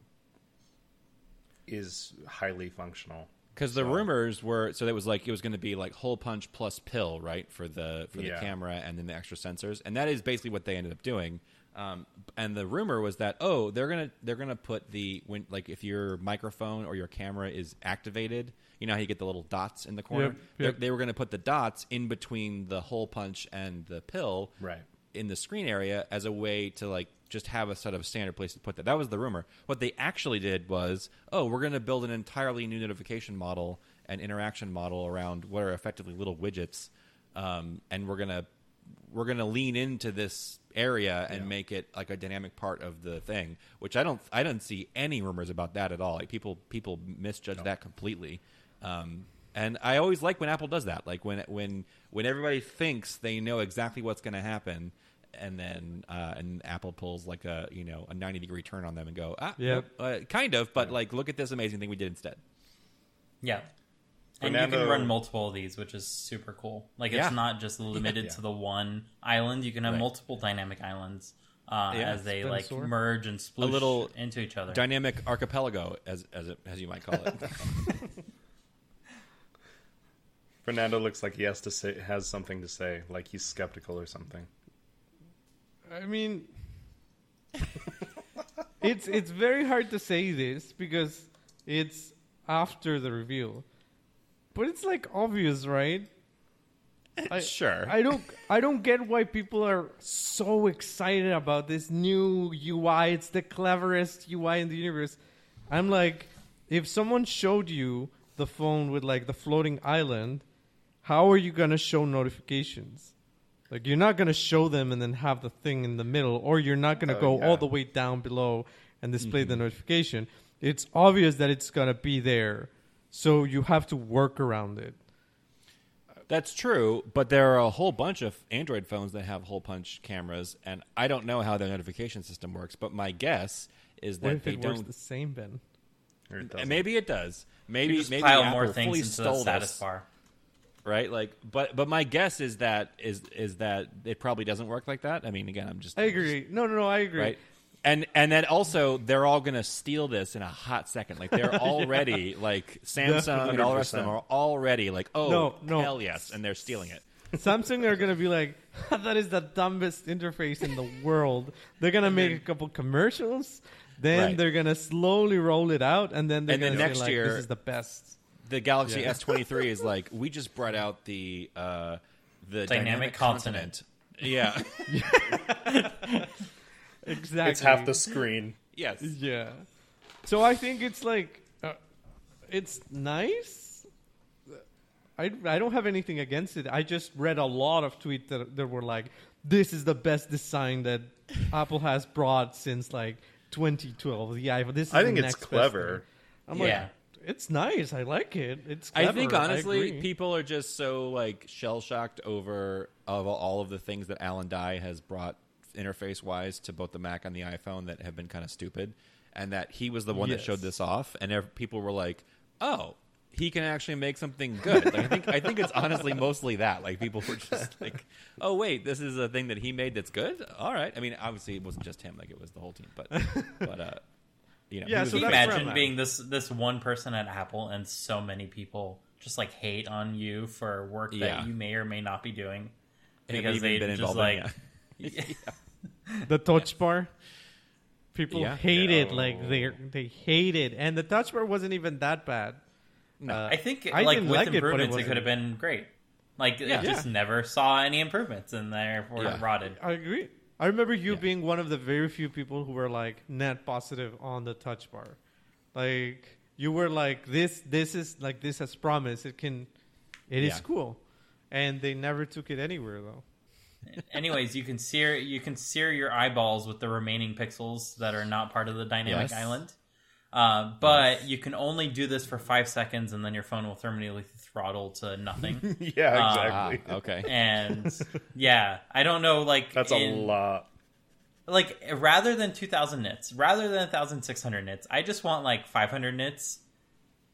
is highly functional. Because the So- rumors were so that was like it was going to be like hole punch plus pill, right, for the for the Yeah. camera and then the extra sensors, and that is basically what they ended up doing. Um, and the rumor was that oh they're gonna they're gonna put the when like if your microphone or your camera is activated, you know how you get the little dots in the corner. Yep, yep. They were gonna put the dots in between the hole punch and the pill, Right. In the screen area as a way to like just have a sort of standard place to put that. That was the rumor. What they actually did was, oh, we're going to build an entirely new notification model and interaction model around what are effectively little widgets, um, and we're gonna we're gonna lean into this area and make it like a dynamic part of the thing. Which I don't I don't see any rumors about that at all. Like people people misjudge that completely. Um, and I always like when Apple does that. Like when when when everybody thinks they know exactly what's going to happen, and then uh, and Apple pulls like a you know a ninety degree turn on them and go ah Yep. nope, uh, kind of, but like look at this amazing thing we did instead. Yeah. And you can run multiple of these, which is super cool. Like it's Yeah. not just limited Yeah. to the one island. You can have Right. multiple dynamic islands uh, Yeah. as they like sword. merge and sploosh little into each other. Dynamic archipelago, as as it, as you might call it. Fernando looks like he has to say has something to say, like he's skeptical or something. I mean, it's it's very hard to say this because it's after the reveal, but it's like obvious, right? I, Sure. I don't I don't get why people are so excited about this new UI. It's the cleverest UI in the universe. I'm like, if someone showed you the phone with like the floating island, how are you gonna show notifications? Like you're not gonna show them and then have the thing in the middle, or you're not gonna Oh, go yeah. all the way down below and display the mm-hmm. notification. It's obvious that it's gonna be there, so you have to work around it. That's true, but there are a whole bunch of Android phones that have hole punch cameras, and I don't know how their notification system works. But my guess is What that if they it don't. the same, Ben? Or it maybe it does. Maybe you just maybe pile Apple more things fully into the stole status this, bar. Right? Like, but but my guess is that is is that it probably doesn't work like that. I mean, again, I'm just I agree. No, no, no. I agree. right? And and then also they're all going to steal this in a hot second. Like they're already like Samsung and all the rest of them are already like, oh No, no. hell yes, and they're stealing it. Samsung are gonna be like, that is the dumbest interface in the world. They're gonna make a couple commercials, then Right. they're gonna slowly roll it out, and then they're And gonna next like, year- this is the best. The Galaxy Yeah. S23 is like we just brought out the uh, the Dynamic dynamic, continent. continent. Yeah. Exactly. It's half the screen. yes. Yeah. So I think it's like uh, it's nice. I, I don't have anything against it. I just read a lot of tweets that, that were like, "This is the best design that Apple has brought since like 2012." The iPhone. This is I think the it's next best clever. I'm Yeah. It's nice. I like it. It's. I think honestly, agree. people are just so like shell shocked over of all of the things that Alan Dye has brought interface wise to both the Mac and the iPhone that have been kind of stupid, and that he was the one that showed this off, and ev- people were like, "Oh, he can actually make something good." Like, I think I think it's honestly mostly that. Like people were just like, "Oh wait, this is a thing that he made that's good." All right. I mean, obviously it wasn't just him; like it was the whole team. But but uh, you know, Yeah, he so the Can you imagine being this this one person at Apple and so many people just like hate on you for work Yeah. that you may or may not be doing because even they been just involved like in it. the touch bar. People Yeah. hate it. No. Like they they hate it, and the touch bar wasn't even that bad. No. Uh, I think I like didn't with like it, but it it, could have been great. Like Yeah. it just Yeah. never saw any improvements and therefore Yeah. it rotted. I agree. I remember you Yeah. being one of the very few people who were like net positive on the touch bar. Like you were like this this is like this has promise. It can it is Yeah. cool. And they never took it anywhere though. Anyways, you can sear you can sear your eyeballs with the remaining pixels that are not part of the dynamic Yes. island. Uh, but you can only do this for five seconds, and then your phone will thermally throttle to nothing. Yeah, Uh, exactly. Ah, okay. and yeah, I don't know. Like That's a lot. Like rather than two thousand nits, rather than thousand six hundred nits, I just want like five hundred nits.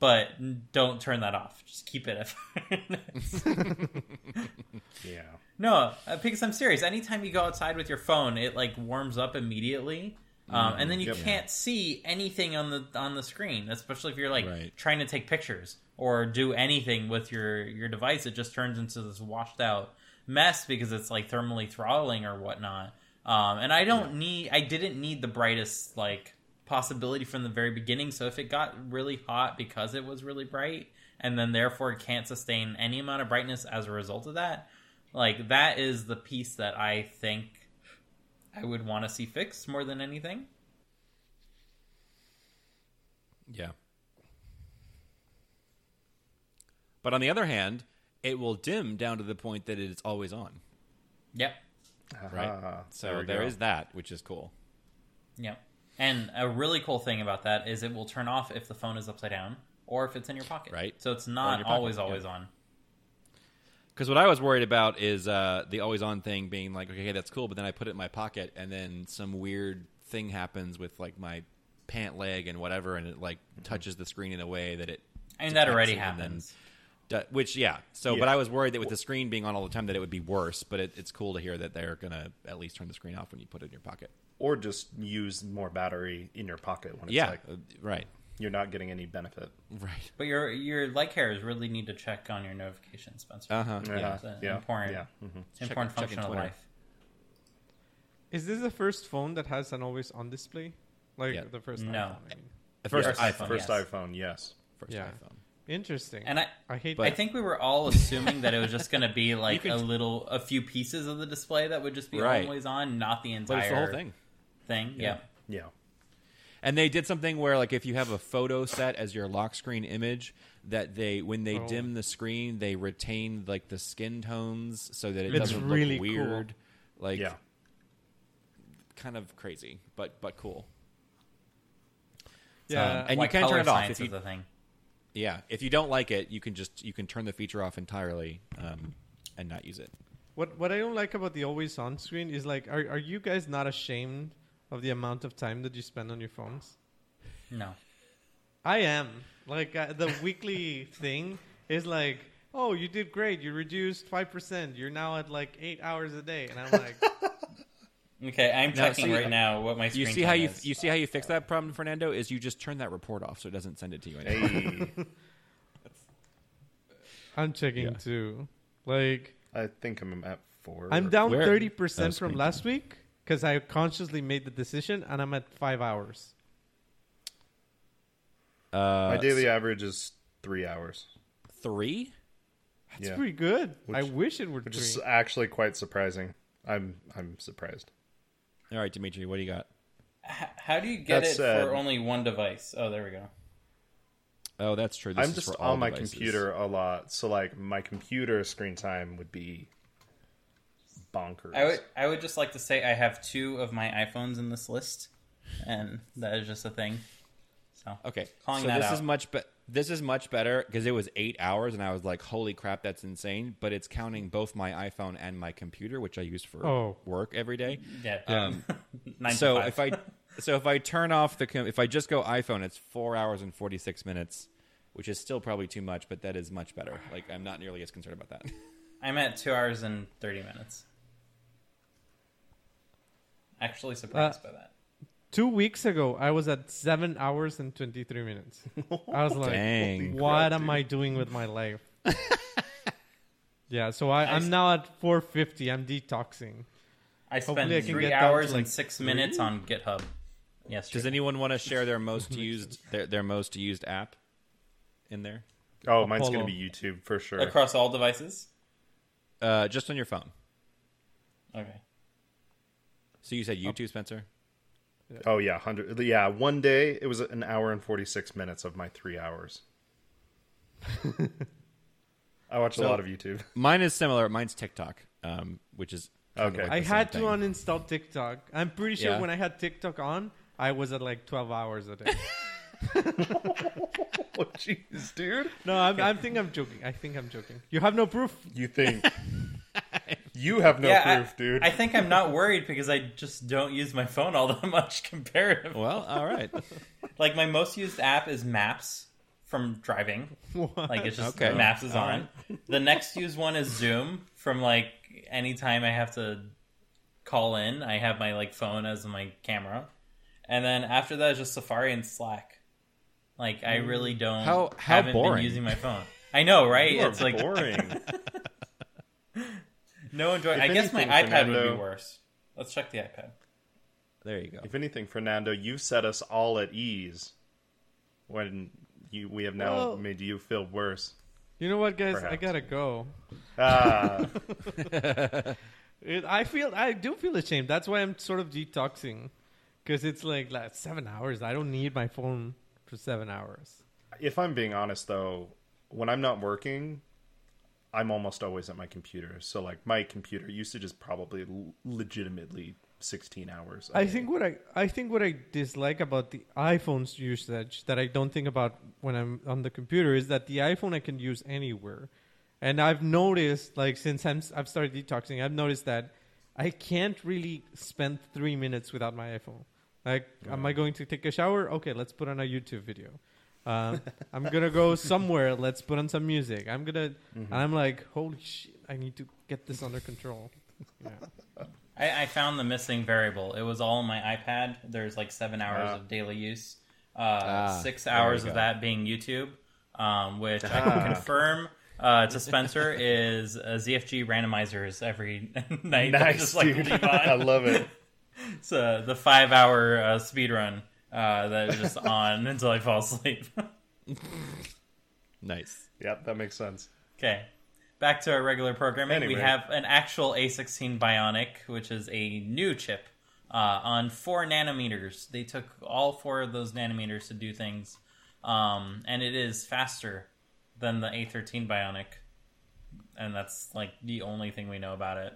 But don't turn that off. Just keep it at Yeah. No, uh, because I'm serious. Anytime you go outside with your phone, it like warms up immediately, um, and then you Yep. can't see anything on the on the screen. Especially if you're like Right. trying to take pictures or do anything with your your device, it just turns into this washed out mess because it's like thermally throttling or whatnot. Um, and I don't need, I didn't need the brightest like possibility from the very beginning. So if it got really hot because it was really bright, and then therefore it can't sustain any amount of brightness as a result of that, like that is the piece that I think I would want to see fixed more than anything. Yeah. But on the other hand, it will dim down to the point that it is always on, Yep. right? Ah, so we there go. is that, which is cool. Yep. And a really cool thing about that is it will turn off if the phone is upside down or if it's in your pocket. Right. So it's not your pocket, always yeah. always on. Because what I was worried about is uh, the always on thing being like, okay, that's cool, but then I put it in my pocket, and then some weird thing happens with like my pant leg and whatever, and it like touches the screen in a way that it. I mean that already it and then- happens. do- which yeah, so Yeah. but I was worried that with the screen being on all the time that it would be worse. But it, it's cool to hear that they're gonna at least turn the screen off when you put it in your pocket. Or just use more battery in your pocket when it's yeah, like uh, right, you're not getting any benefit. right. But your your light carriers really need to check on your notifications, Spencer. Uh huh. Yeah, it's an yeah, important- yeah. mhm. Important Check- function checking of life. Is this the first phone that has an always on display? Like Yeah. the first No. iPhone, I mean. The first Yes, iPhone, First yes. iPhone, yes. first Yeah. iPhone. Interesting. And I I hate I think we were all assuming that it was just going to be like a little, a few pieces of the display that would just be Right. always on, not the But entire it's the whole thing. thing. Yeah. Yeah. Yeah. And they did something where, like, if you have a photo set as your lock screen image, that they when they Oh. dim the screen, they retain like the skin tones so that it It's doesn't really look cool. weird. Like, Yeah. kind of crazy, but but cool. yeah. Um, and you can turn it off if is you- a thing. Yeah, if you don't like it, you can just you can turn the feature off entirely um, and not use it. What what I don't like about the always on screen is like, are are you guys not ashamed of the amount of time that you spend on your phones? No. I am. Like uh, the weekly thing is like, oh, you did great. You reduced five percent. You're now at like eight hours a day, and I'm like, Okay, I'm Now, checking see- right now what my screen You see how you is. you see how you fix that problem, Fernando? Is you just turn that report off so it doesn't send it to you anymore. Hey, I'm checking Yeah. too. Like I think I'm at four. I'm down Where? thirty Oh, percent from screen last week because I consciously made the decision, and I'm at five hours. Uh, My daily average is three hours, three. That's Yeah. pretty good. I wish it were which three. is actually quite surprising I'm I'm surprised. All right, Dimitri, what do you got? H- how do you get That it said- for only one device? Oh, there we go. Oh, that's true. This I'm is just for all on my devices. computer a lot, so like my computer screen time would be bonkers. I would I would just like to say I have two of my iPhones in this list, and that is just a thing. So Okay, Calling so that this out. is much be- This is much better because it was eight hours, and I was like, "Holy crap, that's insane!" But it's counting both my iPhone and my computer, which I use for Oh. work every day. yeah, Um, nine so if I so if I turn off the com- if I just go iPhone, it's four hours and forty six minutes, which is still probably too much, but that is much better. Like I'm not nearly as concerned about that. I'm at two hours and thirty minutes. Actually, surprised by that. Two weeks ago, I was at seven hours and twenty three minutes. I was like, Dang. "What crap, am dude. I doing with my life?" yeah, so I'm now at four fifty. I'm detoxing. I spent Hopefully I can three get hours like, and six minutes on GitHub. Yes. Does anyone want to share their most used their, their most used app in there? oh, mine's gonna be YouTube for sure. across all devices? Uh, just on your phone. Okay. So you said YouTube, Spencer? Oh yeah, hundred. Yeah, one day it was an hour and forty six minutes of my three hours. I watch a lot of YouTube. Mine is similar. Mine's TikTok, um, which is Okay. like I had to thing. uninstall TikTok. I'm pretty sure Yeah. when I had TikTok on, I was at like twelve hours a day. Oh jeez, dude. no, I'm, I think I'm joking. I think I'm joking. You have no proof. You think you have no yeah, proof, I, dude? I think I'm not worried because I just don't use my phone all that much comparatively. Well, all right. Like my most used app is Maps from driving. Like it's just Okay. Maps is All on. The next used one is Zoom from like anytime I have to call in, I have my like phone as my camera. And then after that is just Safari and Slack. Like I really mm. don't How- how haven't boring. been using my phone. I know, right? You are it's like boring. No enjoy. If I guess my anything, iPad would be worse. Let's check the iPad. There you go. if anything, Fernando, you've set us all at ease when you we have now Well- made you feel worse. You know what, guys? I gotta go. Ah, It, I feel I do feel ashamed. That's why I'm sort of detoxing, because it's like, like seven hours. I don't need my phone for seven hours. if I'm being honest though, when I'm not working, I'm almost always at my computer. So like my computer usage is probably legitimately 16 hours. I day. think what I I think what I dislike about the iPhone's usage that I don't think about when I'm on the computer is that the iPhone I can use anywhere, and I've noticed like since I'm I've started detoxing, I've noticed that I can't really spend three minutes without my iPhone. Like, am I going to take a shower? Okay, let's put on a YouTube video. Um, I'm gonna go somewhere. Let's put on some music. I'm gonna. And I'm like, holy shit! I need to get this under control. Yeah. I, I found the missing variable. It was all on my iPad. There's like seven hours Ah. of daily use. Uh, Ah, six hours of that being YouTube, um, which I can confirm uh, to Spencer is uh, ZFG randomizers every night. I nice, just like dude. I love it. It's uh, the five hour uh, speed run uh, that is just on until I fall asleep. Nice. Yep, that makes sense. Okay. Back to our regular programming. We have an actual A16 Bionic, which is a new chip uh, on four nanometers. They took all four of those nanometers to do things, um, and it is faster than the A13 Bionic, and that's like the only thing we know about it.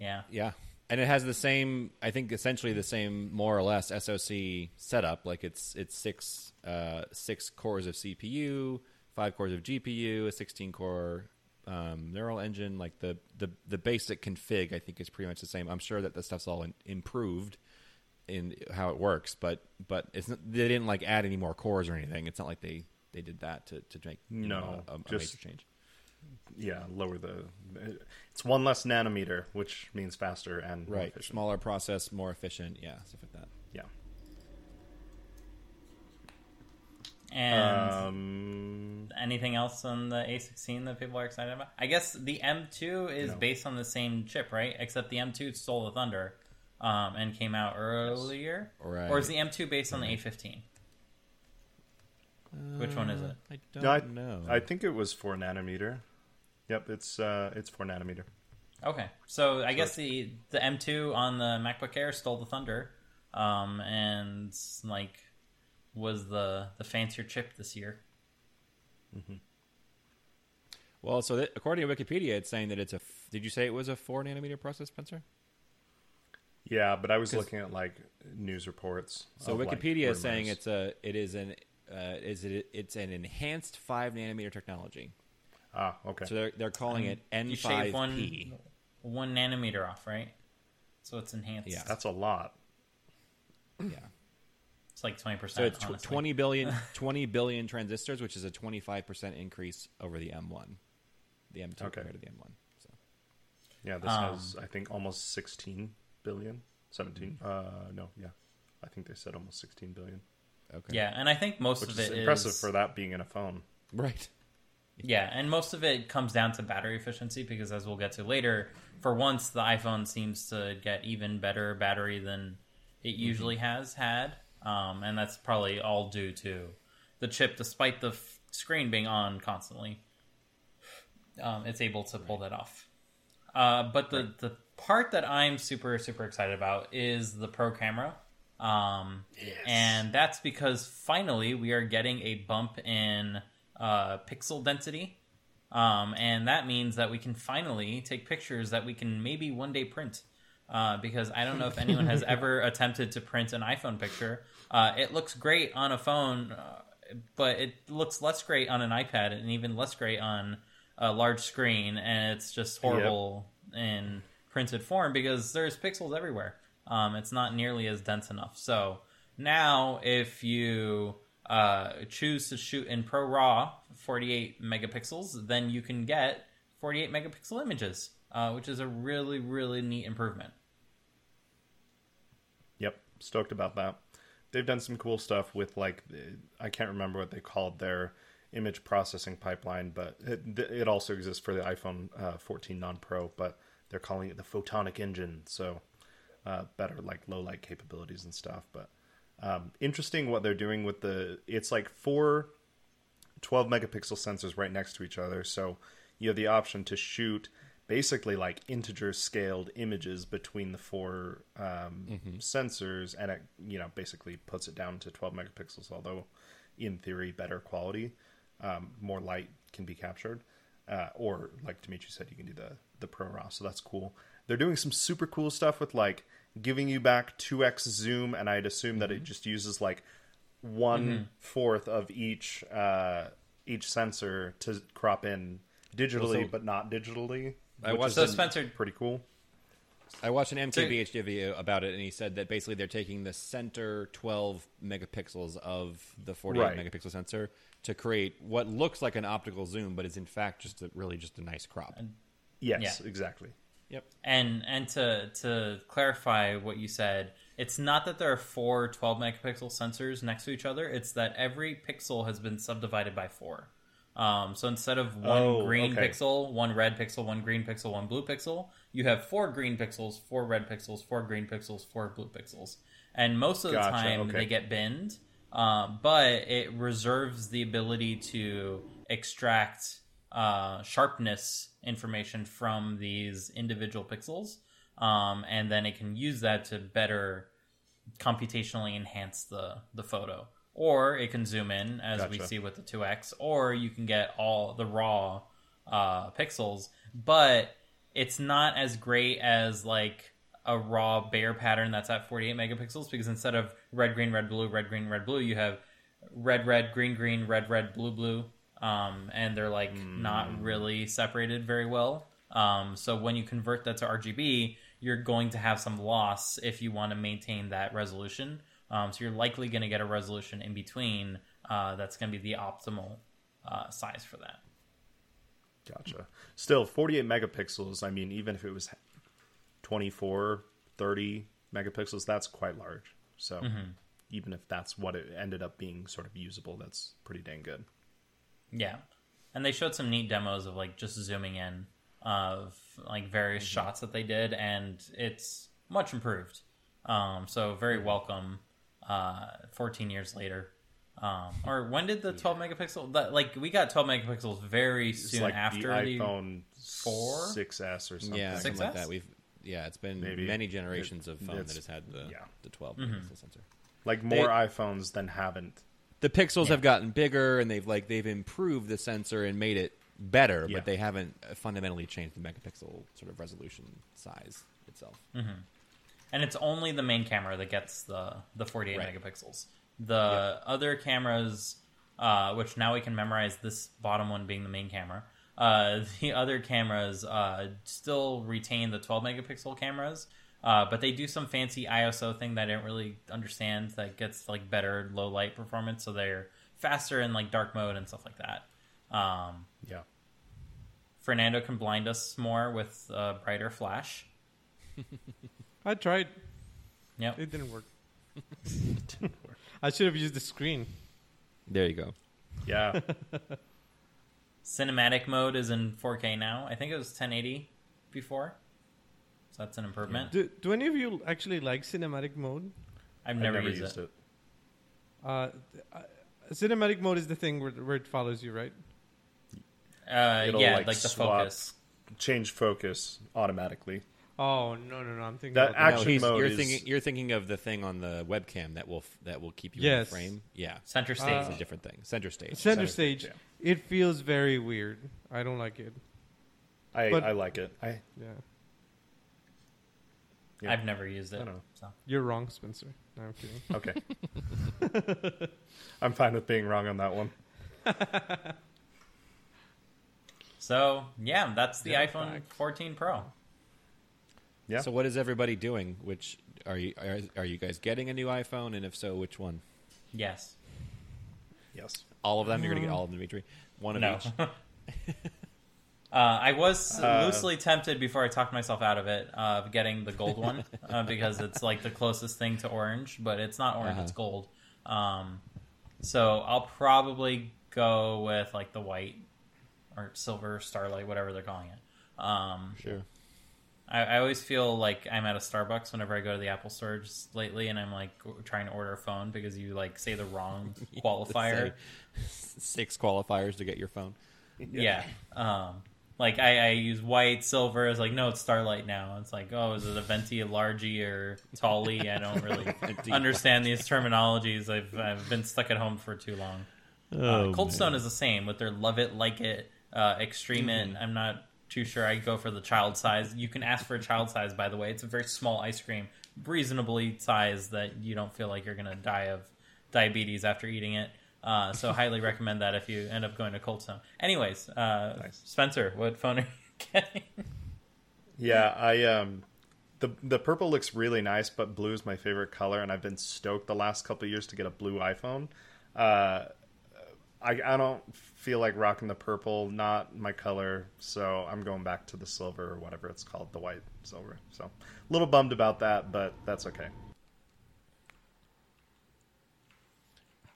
Yeah. Yeah. And it has the same, I think, essentially the same, more or less, SoC setup. Like it's it's six uh, six cores of CPU, five cores of GPU, a sixteen core um, neural engine. Like the, the the basic config, I think, is pretty much the same. I'm sure that the stuff's all in, improved in how it works, but but it's not, they didn't like add any more cores or anything. It's not like they they did that to to make No, know, a, a just- major change. Yeah, lower the. It's one less nanometer, which means faster and more Right, efficient. smaller process, more efficient. Yeah, stuff like that. Yeah. And Um, anything else on the A16 that people are excited about? I guess the M2 is No. based on the same chip, right? Except the M2 stole the thunder um, and came out earlier. Right. Or is the M2 based on the A15? Which one is it? I don't no, I, know. I think it was four nanometer. Yep, it's uh, it's four nanometer. Okay, so I guess the the M2 on the MacBook Air stole the thunder, um, and like was the the fancier chip this year. Well, so that, according to Wikipedia, it's saying that it's a. f- Did you say it was a four nanometer process, Spencer? Yeah, but I was looking at like news reports. So of, like, Wikipedia is saying it's a. It is an. Uh, is it? It's an enhanced five nanometer technology. Ah okay. So they're they're calling it N You five shave one P. one nanometer off, right? So it's enhanced. Yeah. That's a lot. Yeah. it's like twenty So percent. it's tw- 20 billion 20 billion transistors, which is a twenty five percent increase over the M one, the M two Okay. compared to the M one. So Yeah, this Um, has I think almost 16 billion. 17. Mm-hmm. Uh no, yeah. I think they said almost 16 billion, okay. Yeah, and I think most which of is it impressive is- for that being in a phone. Right. Yeah, and most of it comes down to battery efficiency because, as we'll get to later, for once the iPhone seems to get even better battery than it usually has had, um, and that's probably all due to the chip, despite the f- screen being on constantly. Um, it's able to pull that off. Uh, but the the part that I'm super super excited about is the Pro camera. Um, And that's because finally we are getting a bump in uh, pixel density. Um, and that means that we can finally take pictures that we can maybe one day print. Uh, because I don't know if anyone has ever attempted to print an iPhone picture. Uh, it looks great on a phone, uh, but it looks less great on an iPad and even less great on a large screen. And it's just horrible in printed form because there's pixels everywhere. Um, it's not nearly as dense enough. So now, if you uh, choose to shoot in ProRAW 48 megapixels, then you can get 48 megapixel images, uh, which is a really, really neat improvement. Yep, stoked about that. They've done some cool stuff with like I can't remember what they called their image processing pipeline, but it, it also exists for the iPhone uh, 14 non-Pro, but they're calling it the Photonic Engine, so uh, better like low light capabilities and stuff. But um, interesting what they're doing with the it's like four 12 megapixel sensors right next to each other. So you have the option to shoot basically like integer scaled images between the four um, sensors, and it you know basically puts it down to 12 megapixels. Although in theory, better quality, um, more light can be captured, uh, or like Dimitri said, you can do the the ProRAW. So that's cool. They're doing some super cool stuff with like giving you back 2x zoom, and I'd assume that it just uses like one fourth of each uh, each sensor to crop in digitally, Well, so- but not digitally. I which watched is So Spencer, pretty cool. I watched an MKBHD video about it, and he said that basically they're taking the center 12 megapixels of the 48 Right. megapixel sensor to create what looks like an optical zoom, but is in fact just a, really just a nice crop. Yes, Yeah. exactly. Yep. and and to to clarify what you said, it's not that there are four 12 megapixel sensors next to each other. It's that every pixel has been subdivided by four. Um, so instead of one Oh, green okay. pixel, one red pixel, one green pixel, one blue pixel, you have four green pixels, four red pixels, four green pixels, four blue pixels. And most of the Gotcha, time okay. they get binned, uh, but it reserves the ability to extract uh, sharpness information from these individual pixels, um, and then it can use that to better computationally enhance the the photo. Or it can zoom in, as we see with the 2x, or you can get all the raw uh, pixels, but it's not as great as like a raw Bayer pattern that's at 48 megapixels because instead of red, green, red, blue, red, green, red, blue, you have red, red, green, green, red, red, blue, blue, um, and they're like not really separated very well. Um, so when you convert that to RGB, you're going to have some loss if you want to maintain that resolution. Um, so you're likely going to get a resolution in between uh, that's going to be the optimal uh, size for that. Gotcha. Still, 48 megapixels. I mean, even if it was 24, 30 megapixels, that's quite large. So even if that's what it ended up being sort of usable, that's pretty dang good. Yeah, and they showed some neat demos of like just zooming in of like various shots that they did, and it's much improved. Um, so very welcome. Uh, 14 years later, Um, or when did the 12 megapixel? That, like we got 12 megapixels very It's soon like after the iPhone four? 6S or something. Yeah, something 6S? like that. We've yeah, it's been Maybe. many generations of phone that has had the yeah. the 12 Mm-hmm. megapixel sensor. Like more iPhones than haven't. The pixels Yeah. have gotten bigger, and they've like they've improved the sensor and made it better, Yeah. but they haven't fundamentally changed the megapixel sort of resolution size itself. and it's only the main camera that gets the the 48 Right. megapixels. The other cameras, uh, which now we can memorize this bottom one being the main camera. Uh, the other cameras uh, still retain the 12 megapixel cameras, uh, but they do some fancy ISO thing that I didn't really understand that gets like better low light performance, so they're faster in like dark mode and stuff like that. Um, Yeah. Fernando can blind us more with uh, brighter flash. I tried. Yep. It didn't work. I should have used the screen. There you go. Yeah. Cinematic mode is in 4K now. I think it was 1080 before. So that's an improvement. Do, do any of you actually like cinematic mode? I've I've never, used, it. it. Uh, uh, cinematic mode is the thing where, where it follows you, right? Uh, It'll, yeah, like, like, the swap focus. Change focus automatically. Oh no no no! I'm thinking That about act- Action he's, mode you're is- thinking you're thinking of the thing on the webcam that will f- that will keep you in the frame. Yeah, Center stage. it's a different thing. Center stage. center Center stage. stage, It feels very weird. I don't like it. I, But- I like it. I Yeah, yeah. I've never used it. I don't know. So. you're wrong, Spencer. No, I'm kidding. okay. I'm fine with being wrong on that one. so, yeah, that's the Yeah, iPhone fact. 14 Pro. Yeah. So what is everybody doing? Which are you are, are you guys getting a new iPhone? And if so, which one? Yes. Yes. All of them? You're gonna get mm. all of them, Dimitri. One of No. each. Uh, I was Uh, loosely tempted before I talked myself out of it uh, of getting the gold one uh, because it's like the closest thing to orange, but it's not orange; Uh-huh. it's gold. Um, so I'll probably go with like the white or silver starlight, whatever they're calling it. Um, Sure. I, I always feel like I'm at a Starbucks whenever I go to the Apple Store just lately, and I'm like trying to order a phone because you like say the wrong qualifier. Six qualifiers to get your phone. Yeah. Um, like I, I use white, silver. It's like no, it's Starlight now. It's like oh, is it a venti, a largie, or tallie? I don't really understand these terminologies. I've I've been stuck at home for too long. uh, Cold Stone is the same with their love it, like it, uh, extreme it. I'm not too sure. I go for the child size. You can ask for a child size, by the way. It's a very small ice cream, reasonably sized that you don't feel like you're gonna die of diabetes after eating it. Uh, so highly recommend that if you end up going to Cold Stone. Anyways, uh, Nice. Spencer, what phone are you getting? Yeah, I um the the purple looks really nice, but blue is my favorite color, and I've been stoked the last couple of years to get a blue iPhone. Uh, I I don't feel like rocking the purple, not my color, so I'm going back to the silver or whatever it's called, the white silver. So a little bummed about that, but that's okay.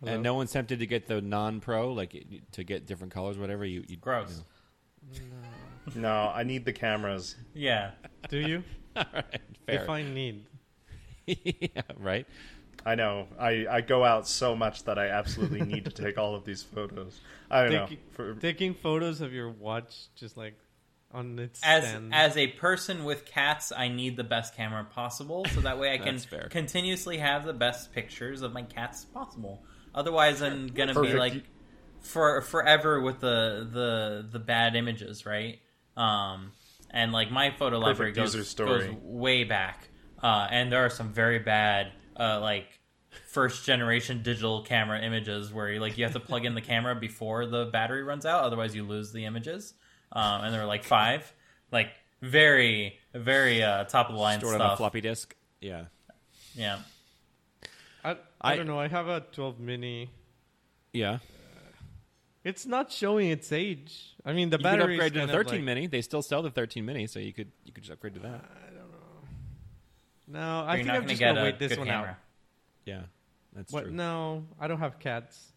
Hello? And no one's tempted to get the non-pro, like to get different colors, whatever. You, you Gross. No, I need the cameras. Yeah. Do you? All right, fair. Define need. yeah, right. I know. I, I go out so much that I absolutely need to take all of these photos. I don't know. Taking- For, Taking photos of your watch, just like on its As stand. as a person with cats, I need the best camera possible, so that way I can fair. continuously have the best pictures of my cats possible. Otherwise, I'm gonna be like for forever with the the the bad images, right? Um, and like my photo library goes, goes way back, uh, and there are some very bad uh, like first generation digital camera images where you, like you have to plug in the camera before the battery runs out, otherwise you lose the images. Um, and there were like five, like very very uh, top of the line Stored on a stuff. floppy disk. Yeah. Yeah, I, I, I- don't know. I have a 12 mini. Yeah. Uh, it's not showing its age. I mean, the You could battery upgrade to the 13 mini. They still sell the 13 mini, so you could you could just upgrade to that. I don't know. No, I you're think I'm gonna just gonna wait this one camera. out. Yeah, that's What? true. No, I don't have cats.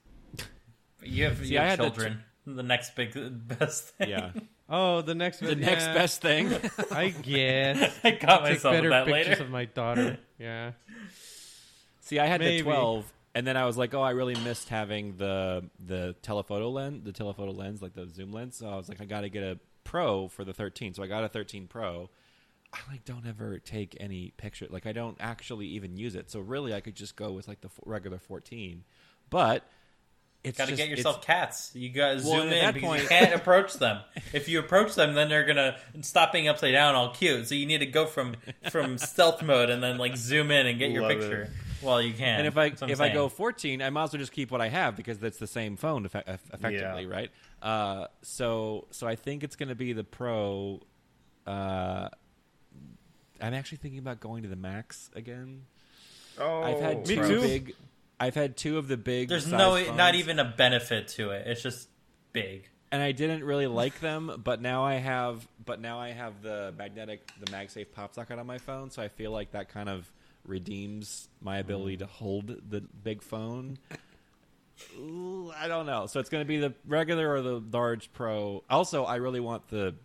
You have, See, you have had the children. The next big best thing. Yeah, Oh, the next the next best thing. I guess. I got Take myself with better that pictures later. of my daughter. Yeah. See, I had Maybe. the 12, and then I was like, oh, I really missed having the the telephoto lens, the telephoto lens, like the zoom lens. So I was like, I got to get a Pro for the 13. So I got a 13 Pro. I like don't ever take any picture. Like I don't actually even use it. So really, I could just go with like the f- regular 14. But it's Got to get yourself cats. You got to Well, zoom in that because point- you can't approach them. If you approach them, then they're gonna stop being upside down, all cute. So you need to go from from stealth mode and then like zoom in and get your picture. it. Picture while you can. And if I That's what I'm if I go 14, I might as well just keep what I have because that's the same phone effe- eff- effectively, Yeah. right? Uh, so so I think it's going to be the Pro. Uh, I'm actually thinking about going to the Max again. Oh, I've had Me two too. big. I've had two of the big. there's size no phones, not even a benefit to it. It's just big. and I didn't really like them, but now I have. But now I have the magnetic, the MagSafe pop socket on my phone, so I feel like that kind of redeems my ability to hold the big phone. Ooh, I don't know. So it's going to be the regular or the large Pro. Also, I really want the.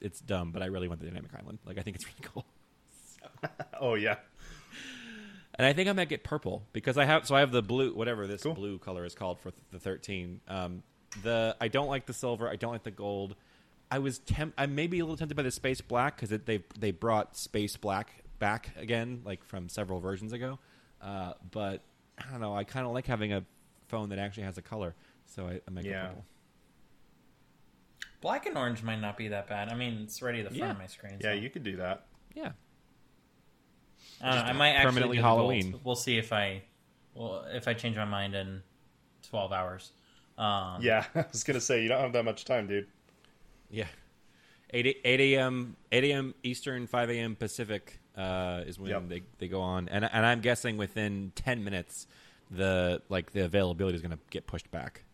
It's dumb, but I really want the dynamic island. Like I think it's really cool. Oh yeah. And I think I might get purple because I have so I have the blue whatever this Cool. blue color is called for the 13. Um, the I don't like the silver, I don't like the gold. I was temp I may be a little tempted by the space black because they they brought space black back again like from several versions ago. Uh, but I don't know. I kind of like having a phone that actually has a color, so I, I might Yeah. go purple. Black and orange might not be that bad. I mean, it's ready to the front Yeah. of my screen. Yeah, you could do that. Yeah, I, don't know, I might actually permanently do the gold. Halloween. We'll see if I, well, if I change my mind in twelve hours. Um, Yeah, I was gonna say you don't have that much time, dude. yeah. 8, 8 a.m. 8 a.m. Eastern, 5 a.m. Pacific uh, is when Yep. they, they go on, and and I'm guessing within 10 minutes the like the availability is going to get pushed back.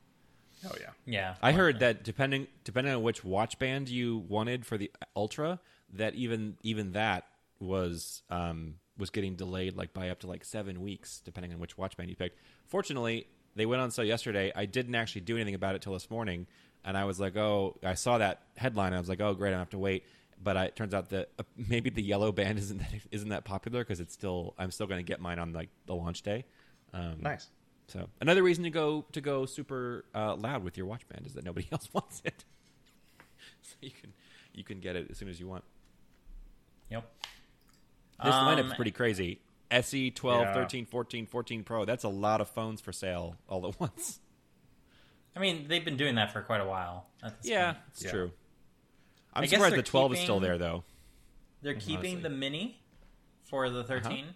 Oh yeah. yeah. I heard that depending depending on which watch band you wanted for the Ultra, that even even that was um, was getting delayed like by up to like seven weeks, depending on which watch band you picked. Fortunately, they went on sale yesterday. I didn't actually do anything about it till this morning, and I was like, oh, I saw that headline. I was like, oh, great, I don't have to wait. But I, it turns out that uh, maybe the yellow band isn't that, isn't that popular because it's still I'm still going to get mine on like the launch day. Um, Nice. so another reason to go to go super uh, loud with your watch band is that nobody else wants it. so you can you can get it as soon as you want. Yep. This Um, lineup's pretty crazy. SE 12, Yeah. 13, 14, 14 Pro. That's a lot of phones for sale all at once. I mean, they've been doing that for quite a while. Yeah, point. it's Yeah. true. I'm I guess surprised the 12 is still there though. They're keeping honestly. Uh-huh. the mini for the 13,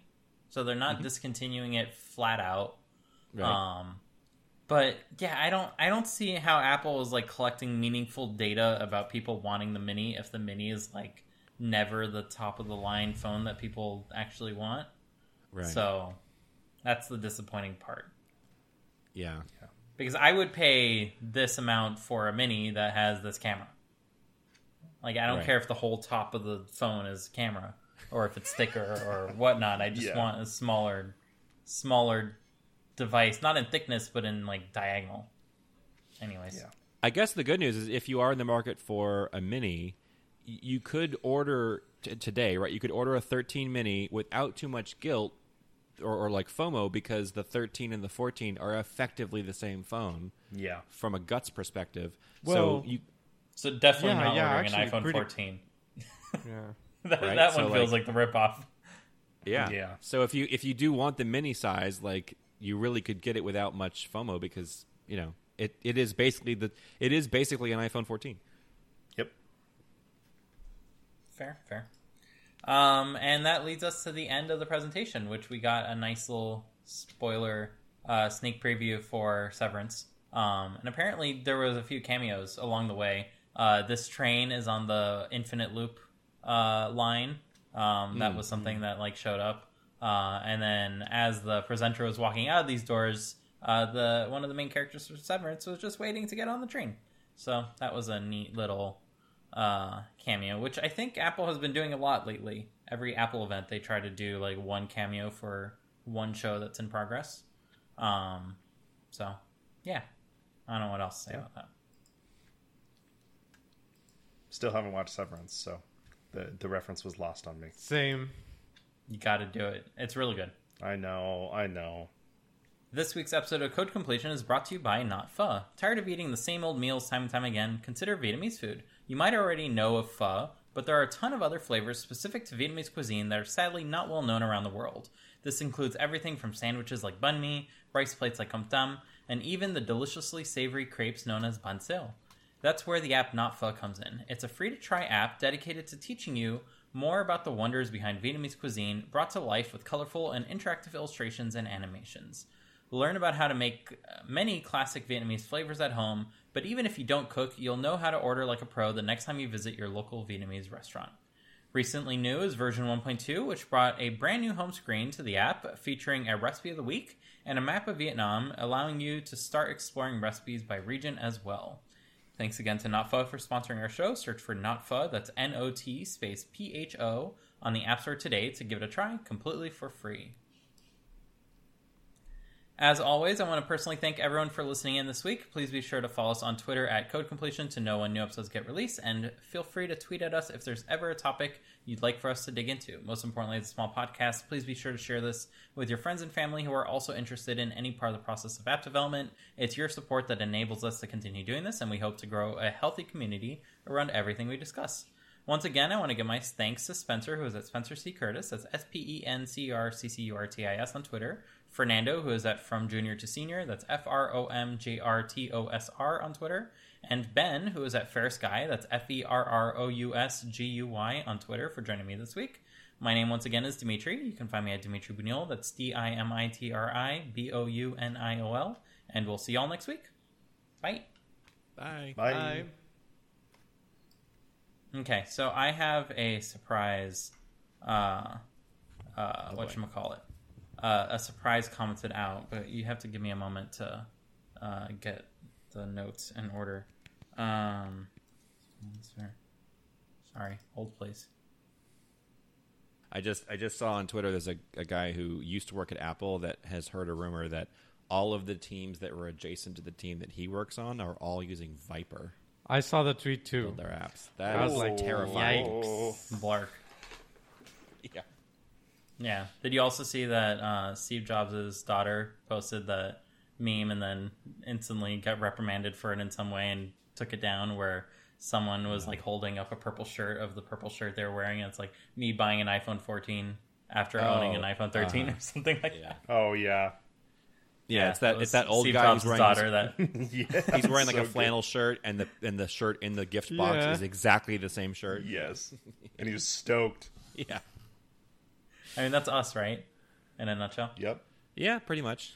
so they're not discontinuing it flat out. Right. Um, but yeah, I don't, I don't see how Apple is like collecting meaningful data about people wanting the mini if the mini is like never the top of the line phone that people actually want. right. So that's the disappointing part. yeah. Because I would pay this amount for a mini that has this camera. Like I don't Right. care if the whole top of the phone is camera or if it's thicker or whatnot. I just Yeah. want a smaller, smaller device, not in thickness but in like diagonal. Anyways, Yeah. I guess the good news is if you are in the market for a mini, you could order t- today, right? You could order a 13 mini without too much guilt or, or like FOMO because the 13 and the 14 are effectively the same phone Yeah. from a guts perspective. Well- so you so definitely Yeah, not yeah, ordering an iPhone pretty- 14. Yeah. that Right, that so, one feels like- like, the ripoff. yeah. Yeah. So if you if you do want the mini size, like you really could get it without much FOMO because, you know, it, it is basically the it is basically an iPhone 14. Yep. Fair, fair. Um, and that leads us to the end of the presentation, which we got a nice little spoiler uh, sneak preview for Severance. Um, and apparently there was a few cameos along the way. Uh, this train is on the Infinite Loop uh, line. Um, that was something that like showed up. Uh, and then as the presenter was walking out of these doors, uh, the one of the main characters for Severance was just waiting to get on the train. So that was a neat little uh, cameo, which I think Apple has been doing a lot lately. Every Apple event, they try to do like one cameo for one show that's in progress. Um, so yeah, I don't know what else to say Yeah. about that. Still haven't watched Severance, so the the reference was lost on me. Same. You got to do it. It's really good. I know. I know. This week's episode of Code Completion is brought to you by Not Pho. Tired of eating the same old meals time and time again? Consider Vietnamese food. You might already know of pho, but there are a ton of other flavors specific to Vietnamese cuisine that are sadly not well known around the world. This includes everything from sandwiches like banh mi, rice plates like com tam, and even the deliciously savory crepes known as banh xeo. That's where the app Not Pho comes in. It's a free to try app dedicated to teaching you more about the wonders behind Vietnamese cuisine, brought to life with colorful and interactive illustrations and animations. Learn about how to make uh, many classic Vietnamese flavors at home, but even if you don't cook, you'll know how to order like a pro the next time you visit your local Vietnamese restaurant. Recently new is version 1.2, which brought a brand new home screen to the app featuring a recipe of the week and a map of Vietnam, allowing you to start exploring recipes by region as well. Thanks again to Not Pho for sponsoring our show. Search for Not Pho, that's N O T space P H O, on the App Store today to give it a try completely for free. As always, I want to personally thank everyone for listening in this week. Please be sure to follow us on Twitter at Code Completion to know when new episodes get released, and feel free to tweet at us if there's ever a topic you'd like for us to dig into. Most importantly, as a small podcast, please be sure to share this with your friends and family who are also interested in any part of the process of app development. It's your support that enables us to continue doing this, and we hope to grow a healthy community around everything we discuss. Once again, I want to give my thanks to Spencer, who is at Spencer C. Curtis. That's S P E N C R C C U R T I S on Twitter. Fernando, who is at From Junior to Senior. That's F R O M J R T O S R on Twitter. And Ben, who is at Ferrous Guy. That's F E R R O U S G U Y on Twitter for joining me this week. My name, once again, is Dimitri. You can find me at Dimitri Bouniol. That's D I M I T R I B O U N I O L. And we'll see y'all next week. Bye. Bye. Bye. Okay, so I have a surprise. Uh, uh, Oh, what boy. call it? Uh, a surprise commented out, but you have to give me a moment to uh, get the notes in order. Um, sorry, sorry, hold please. I just I just saw on Twitter there's a, a guy who used to work at Apple that has heard a rumor that all of the teams that were adjacent to the team that he works on are all using Viper I saw the tweet too. build their apps. That I was like like, terrifying. Blark. Yeah. Yeah. Did you also see that uh, Steve Jobs' daughter posted that meme and then instantly got reprimanded for it in some way and took it down where someone was like holding up a purple shirt of the purple shirt they were wearing and it's like me buying an iPhone 14 after Oh, owning an iPhone 13 uh-huh. or something like Yeah. that. Oh yeah. Yeah, it's that it it's that old Steve guy Jobs' who's wearing daughter his- that yeah. he's wearing like So a good. flannel shirt and the and the shirt in the gift box Yeah. is exactly the same shirt. Yes. And he was stoked. Yeah. I mean that's us, right? In a nutshell. Yep. Yeah, pretty much.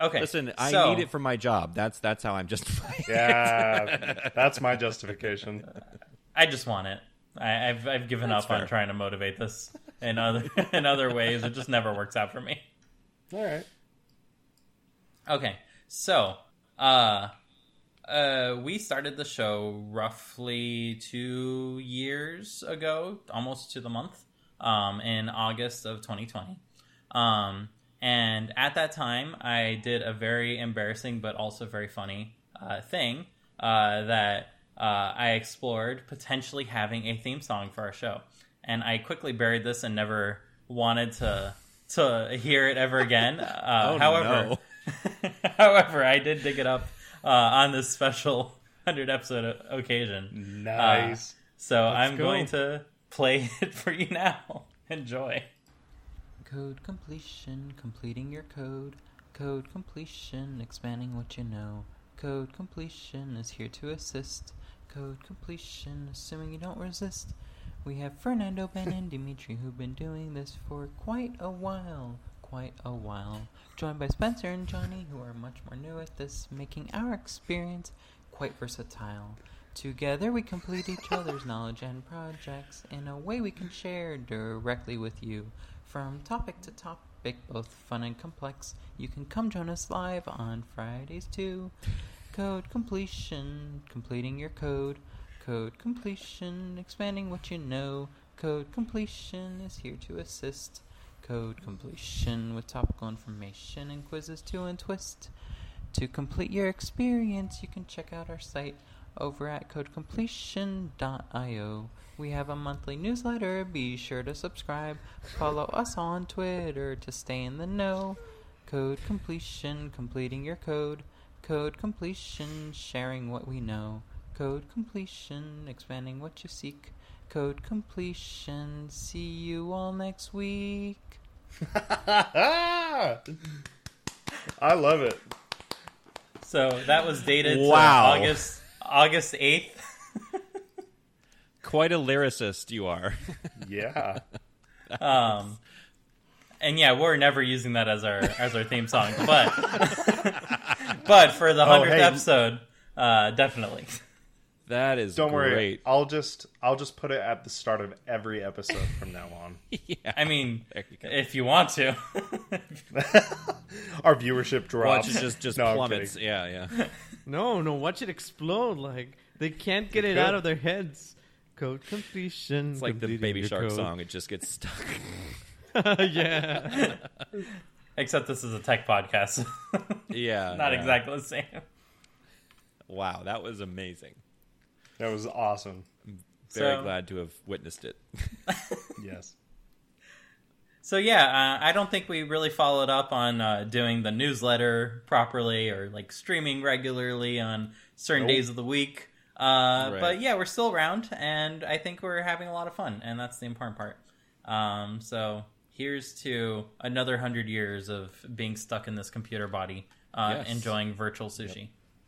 Okay. Listen, I so- need it for my job. That's that's how I'm justifying. it. Yeah. That's my justification. I just want it. I, I've I've given That's up on trying to motivate this in other in other ways. It just never works out for me. All right. Okay, so uh, uh, we started the show roughly two years ago, almost to the month, um, in August of 2020. Um, and at that time, I did a very embarrassing but also very funny uh, thing uh, that uh, I explored potentially having a theme song for our show. And I quickly buried this and never wanted to to hear it ever again. Uh, Oh, however, no. However, I did dig it up uh, on this special 100 episode occasion. Nice. So I'm go. going to play it for you now. Enjoy. Code completion, completing your code. Code completion, expanding what you know. Code completion is here to assist. Code completion, assuming you don't resist. We have Fernando, Ben, and Dimitri who've been doing this for quite a while. Quite a while. Joined by Spencer and Johnny, who are much more new at this, making our experience quite versatile. Together we complete each other's knowledge and projects in a way we can share directly with you. From topic to topic, both fun and complex, you can come join us live on Fridays too. Code completion, completing your code. Code completion, expanding what you know. Code completion is here to assist. Code completion with topical information and quizzes to untwist. To complete your experience, you can check out our site over at codecompletion.io. We have a monthly newsletter. Be sure to subscribe. Follow us on Twitter to stay in the know. Code completion, completing your code. Code completion, sharing what we know. Code completion, expanding what you seek. Code completion, see you all next week. I love it. So that was dated Wow. August August eighth. Quite a lyricist you are. Yeah. Um, and yeah, we're never using that as our as our theme song, but but for the hundredth hey. episode, uh, definitely. That is Don't worry. I'll just I'll just put it at the start of every episode from now on. yeah. I mean, you if you want to. Our viewership drops. Watch it just just No, I'm plummets. Yeah, yeah. No, no, watch it explode. Like they can't get It it out of their heads. Code completion. It's like the Baby Shark code. song. It just gets stuck. yeah. Except this is a tech podcast. yeah. Not yeah. exactly the same. Wow, that was amazing. That was awesome. Very So- glad to have witnessed it. Yes. So yeah, uh, I don't think we really followed up on uh, doing the newsletter properly or like streaming regularly on certain Nope. days of the week. Uh, Right. But yeah, we're still around, and I think we're having a lot of fun, and that's the important part. Um, so here's to another hundred years of being stuck in this computer body, uh, Yes. enjoying virtual sushi.